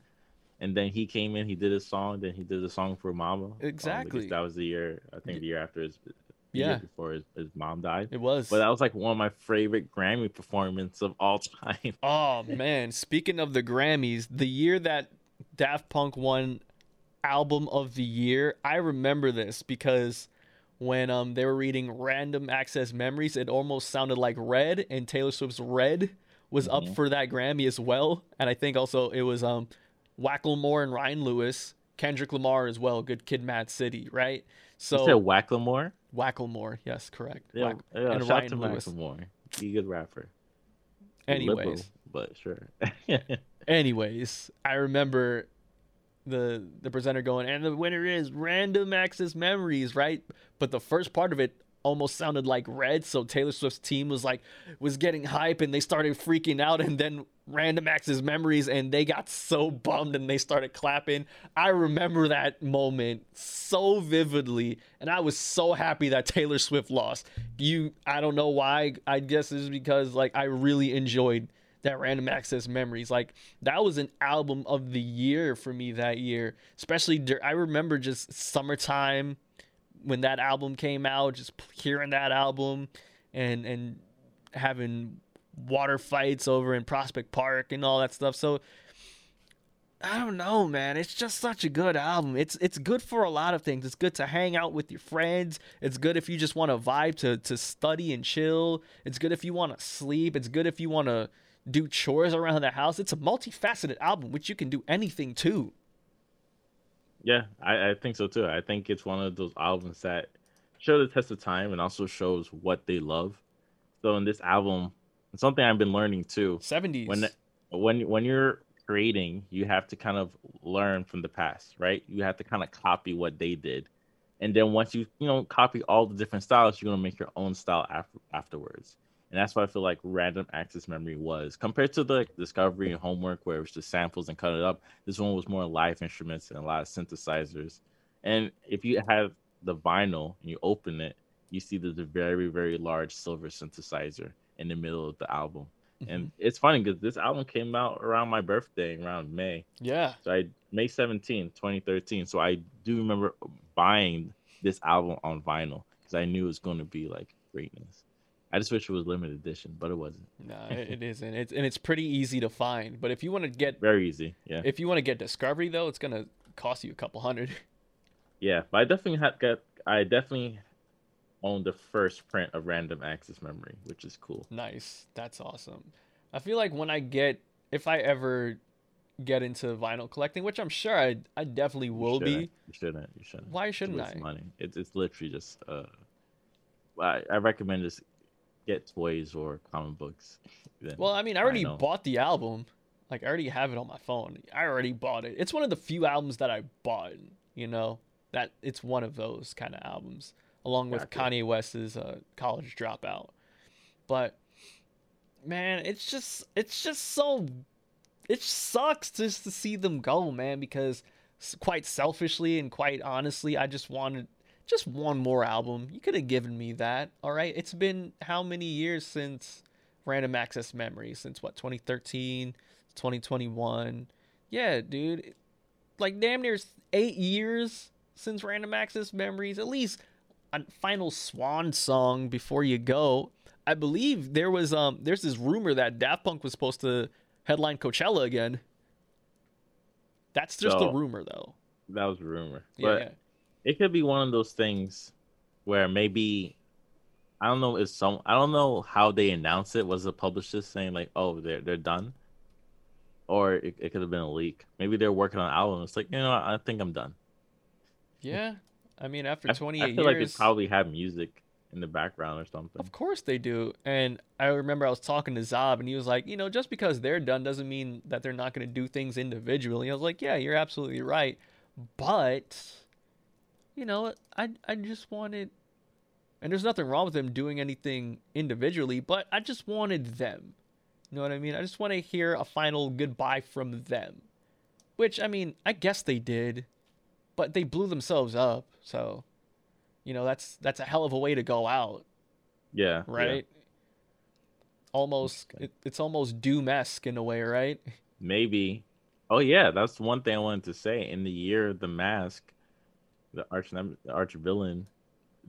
and then he came in. He did a song. Then he did a song for Mama. um, because Exactly. that was the year. I think the year after his. Yeah. Before his, his mom died. It was. But that was like one of my favorite Grammy performances of all <laughs> time. Oh <laughs> man, speaking of the Grammys, the year that Daft Punk won album of the year, I remember this because when um they were reading Random Access Memories, it almost sounded like Red and Taylor Swift's Red was up for that Grammy as well. And I think also it was um Wacklemore and Ryan Lewis, Kendrick Lamar as well, Good Kid Mad City, right? So you said Wacklemore? Wacklemore, yes, correct. Yeah, Wack- yeah and shout Ryan to Lewis. Macklemore. He a good rapper. Anyways. Liberal, but sure. <laughs> Anyways, I remember the the presenter going, and the winner is Random Access Memories, right? But the first part of it almost sounded like Red, so Taylor Swift's team was like was getting hype and they started freaking out, and then Random Access Memories, and they got so bummed and they started clapping. I remember that moment so vividly, and I was so happy that Taylor Swift lost. You, I don't know why. I guess it's because like I really enjoyed that random access memories like that was an album of the year for me that year especially i remember just summertime when that album came out just hearing that album and and having water fights over in prospect park and all that stuff so I don't know, man. It's just such a good album. It's it's good for a lot of things. It's good to hang out with your friends. It's good if you just want to vibe to to study and chill. It's good if you want to sleep. It's good if you want to do chores around the house. It's a multifaceted album which you can do anything to. Yeah, I, I think so too. I think it's one of those albums that show the test of time and also shows what they love. So in this album, something I've been learning too. 70s. when when when you're creating, you have to kind of learn from the past, right? You have to kind of copy what they did, and then once you you know copy all the different styles, you're gonna make your own style after, afterwards. And that's what I feel like random access memory was compared to the like, Discovery and Homework, where it was just samples and cut it up. This one was more live instruments and a lot of synthesizers. And if you have the vinyl and you open it, you see there's a very very large silver synthesizer in the middle of the album. And mm-hmm. it's funny because this album came out around my birthday, around May. Yeah. So I May 17, 2013. So I do remember buying this album on vinyl because I knew it was going to be like greatness. I just wish it was limited edition, but it wasn't. No, it, isn't. It's and it's pretty easy to find. But if you want to get Very easy. Yeah. if you want to get Discovery though, it's gonna cost you a couple hundred. <laughs> Yeah. But I definitely had got I definitely owned the first print of random access memory, which is cool. Nice. That's awesome. I feel like when I get if I ever get into vinyl collecting, which I'm sure I I definitely will shouldn't. be. You shouldn't. You shouldn't. Why shouldn't of I? Money. It's it's literally just uh I, I recommend just get toys or comic books. Then Well, I mean, I already vinyl. bought the album. Like I already have it on my phone. I already bought it. It's one of the few albums that I bought, you know. That it's one of those kind of albums along with Gotcha. Kanye West's uh, College Dropout. But man, it's just it's just so it sucks just to see them go, man, because quite selfishly and quite honestly, I just wanted just one more album. You could have given me that. All right. It's been how many years since Random Access Memory? Since what, 2013, 2021? Yeah, dude. Like damn near eight years since Random Access Memories. At least a final swan song before you go. I believe there was um there's this rumor that Daft Punk was supposed to headline Coachella again. That's just a rumor though. that was a rumor. Yeah, but yeah. It could be one of those things where maybe I don't know if some I don't know how they announced it. Was the publisher saying like, "Oh, they're they're done," or it, it could have been a leak. Maybe they're working on an album. It's like you know, I think I'm done. Yeah. I mean after I, 28 I feel years like they probably have music in the background or something. Of course they do. And I remember I was talking to Zob and he was like, you know, just because they're done doesn't mean that they're not going to do things individually. I was like, yeah, you're absolutely right. But, you know, I, I just wanted, and there's nothing wrong with them doing anything individually, but I just wanted them. You know what I mean? I just want to hear a final goodbye from them. Which, I mean, I guess they did, but they blew themselves up. So, you know, that's that's a hell of a way to go out Yeah, yeah. right? Almost, it, it's almost Doom-esque in a way, right? Maybe. Oh yeah, that's one thing I wanted to say. In the year of the mask, the arch the arch villain,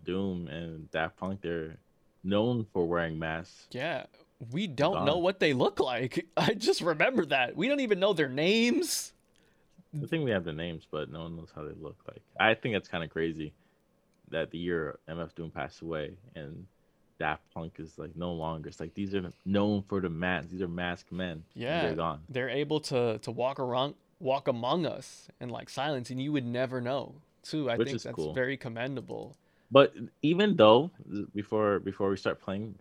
Doom and Daft Punk, they're known for wearing masks. Yeah, we don't know what they look like. <laughs> I just remember that we don't even know their names. I think we have the names, but no one knows how they look like. I think that's kind of crazy that the year MF Doom passed away and Daft Punk is like no longer. It's like these are known for the masks. These are masked men. Yeah, they're gone. They're able to to walk around, walk among us in like silence, and you would never know. Too, I Which think that's cool. very commendable. But even though before before we start playing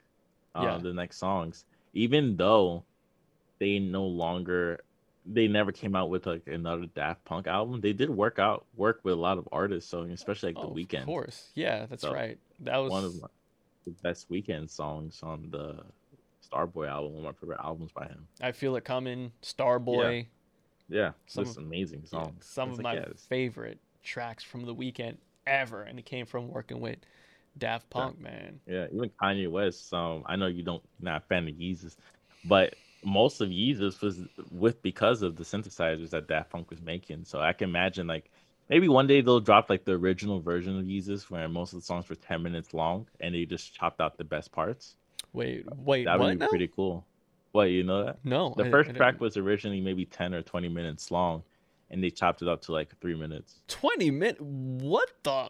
uh, Yeah. the next songs, even though they no longer they never came out with like another Daft Punk album, they did work out work with a lot of artists. So especially like Oh, the Weeknd, Of course, yeah, that's So, right. That was one of my, the best Weeknd songs on the Starboy album, one of my favorite albums by him. I feel it coming. Starboy. Yeah, Some just of- amazing Yeah, some It's of like, my yeah, favorite tracks from the Weeknd ever, and it came from working with Daft Punk, man. Yeah, even Kanye West. Um, I know you don't not a fan of Yeezus, but most of Yeezus was with because of the synthesizers that Daft Punk was making. So I can imagine like maybe one day they'll drop like the original version of Yeezus where most of the songs were ten minutes long and they just chopped out the best parts. Wait, wait, That what? would be now? pretty cool. What you know that? No, The I- first I track was originally maybe ten or twenty minutes long, and they chopped it up to like three minutes. twenty minutes. What the?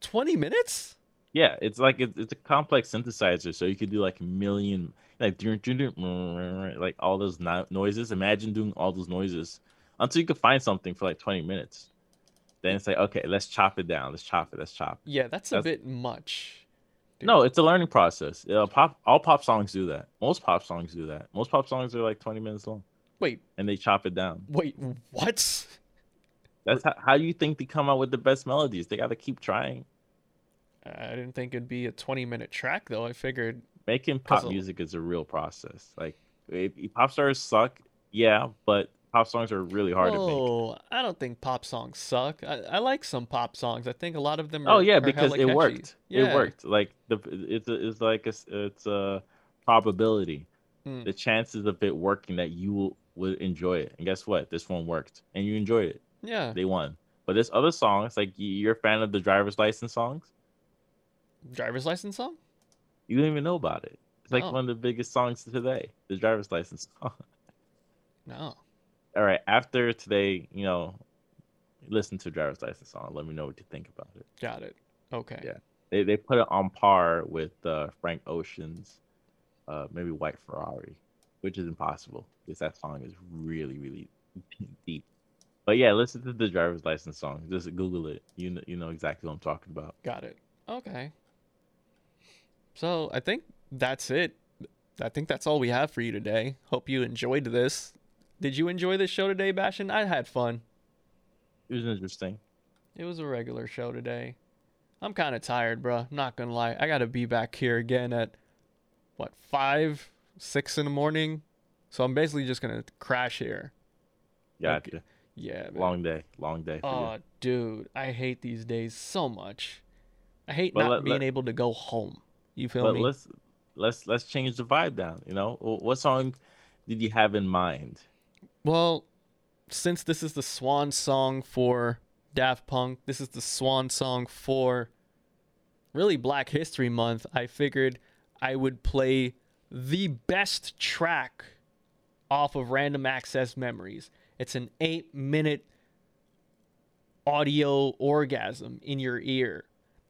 Twenty minutes? Yeah, it's like it's, it's a complex synthesizer, so you could do like a million, like like all those no- noises. Imagine doing all those noises until you could find something for like twenty minutes. Then it's like, okay, let's chop it down. Let's chop it. Let's chop. it. Yeah, that's a bit much. Dude. No, it's a learning process. Uh, pop, all pop songs do that. Most pop songs do that. Most pop songs are like twenty minutes long, Wait, and they chop it down. wait, what? That's how, how do you think they come out with the best melodies? They got to keep trying. I didn't think it'd be a twenty-minute track though. I figured making pop music is a real process. Like if, if pop stars suck, yeah, but pop songs are really hard to make. Oh, I don't think pop songs suck. I, I like some pop songs. I think a lot of them. Are, oh yeah, because it catchy. worked. Yeah. It worked. Like the it's it's like a it's a probability. Hmm. The chances of it working that you will, would enjoy it. And guess what? This one worked, and you enjoyed it. Yeah, They won. But this other song, it's like you- you're a fan of the driver's license songs. driver's license song. You don't even know about it. It's like Oh. one of the biggest songs today. The driver's license song. <laughs> No. All right. After today, you know, listen to driver's license song. Let me know what you think about it. Got it. Okay. Yeah. They they put it on par with uh, Frank Ocean's, uh, maybe White Ferrari, which is impossible because that song is really really <laughs> deep. But yeah, listen to the driver's license song. Just Google it. You know, you know exactly what I'm talking about. Got it. Okay. So I think that's it. I think that's all we have for you today. Hope you enjoyed this. Did you enjoy this show today, Bastion? I had fun. It was interesting. It was a regular show today. I'm kind of tired, bruh. Not gonna lie. I gotta be back here again at what five, six in the morning. So I'm basically just gonna crash here. Gotcha. Yeah. Man. Long day. Long day. Oh, you. dude, I hate these days so much. I hate But not let- being let- able to go home. You feel But me? let's let's let's change the vibe down. You know, what song did you have in mind? Well, since this is the swan song for Daft Punk, this is the swan song for really Black History Month, I figured I would play the best track off of Random Access Memories. It's an eight minute audio orgasm in your ear.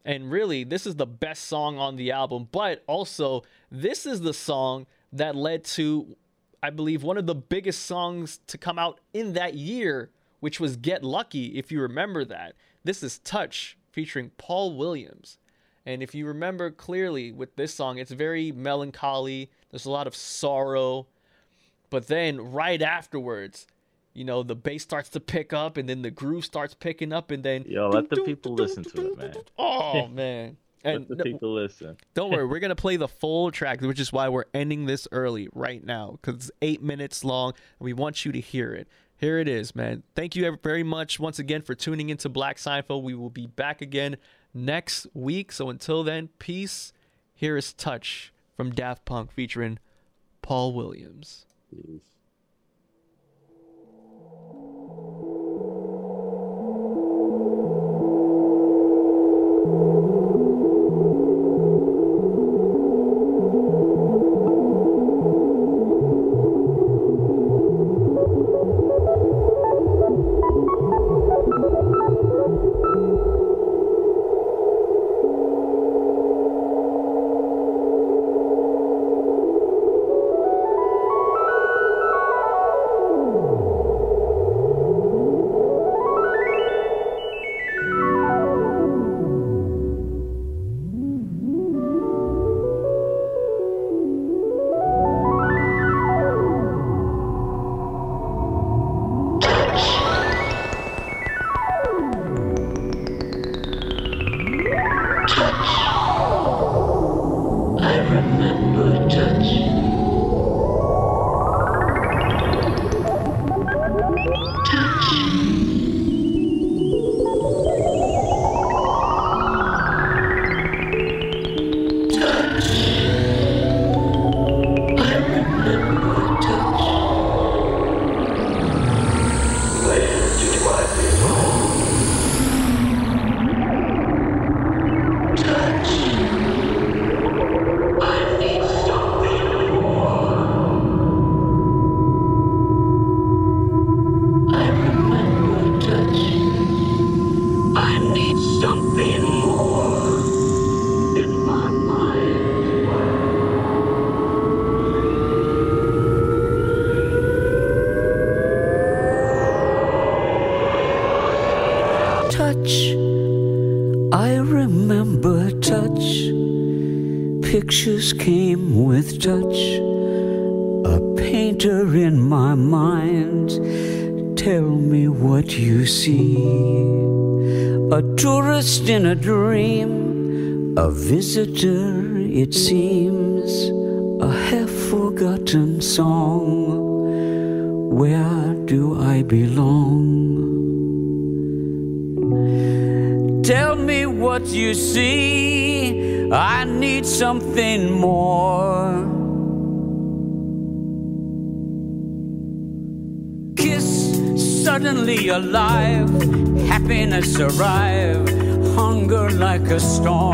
And really, this is the best song on the album, but also, this is the song that led to, I believe, one of the biggest songs to come out in that year, which was Get Lucky, if you remember that. This is Touch featuring Paul Williams. And if you remember clearly with this song, it's very melancholy, there's a lot of sorrow. But then right afterwards, you know, the bass starts to pick up and then the groove starts picking up and then Yo, let the people listen to it, man. <laughs> Oh man. And Let the people listen. don't worry, <laughs> we're gonna play the full track, which is why we're ending this early right now, because it's eight minutes long, and we want you to hear it. Here it is, man. Thank you very much once again for tuning into Black Seinfeld. We will be back again next week. So until then, peace. Here is Touch from Daft Punk featuring Paul Williams. Peace. Visitor, it seems, a half forgotten song. Where do I belong? Tell me what you see. I need something more. Kiss suddenly alive, happiness arrive, hunger like a storm.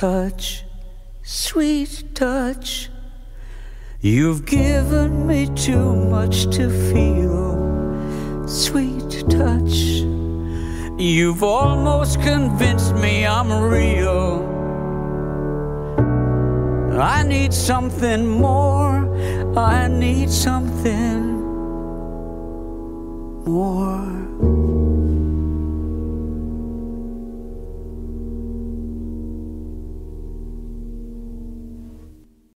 Touch, sweet touch. You've given me too much to feel, sweet touch. You've almost convinced me I'm real. I need something more. I need something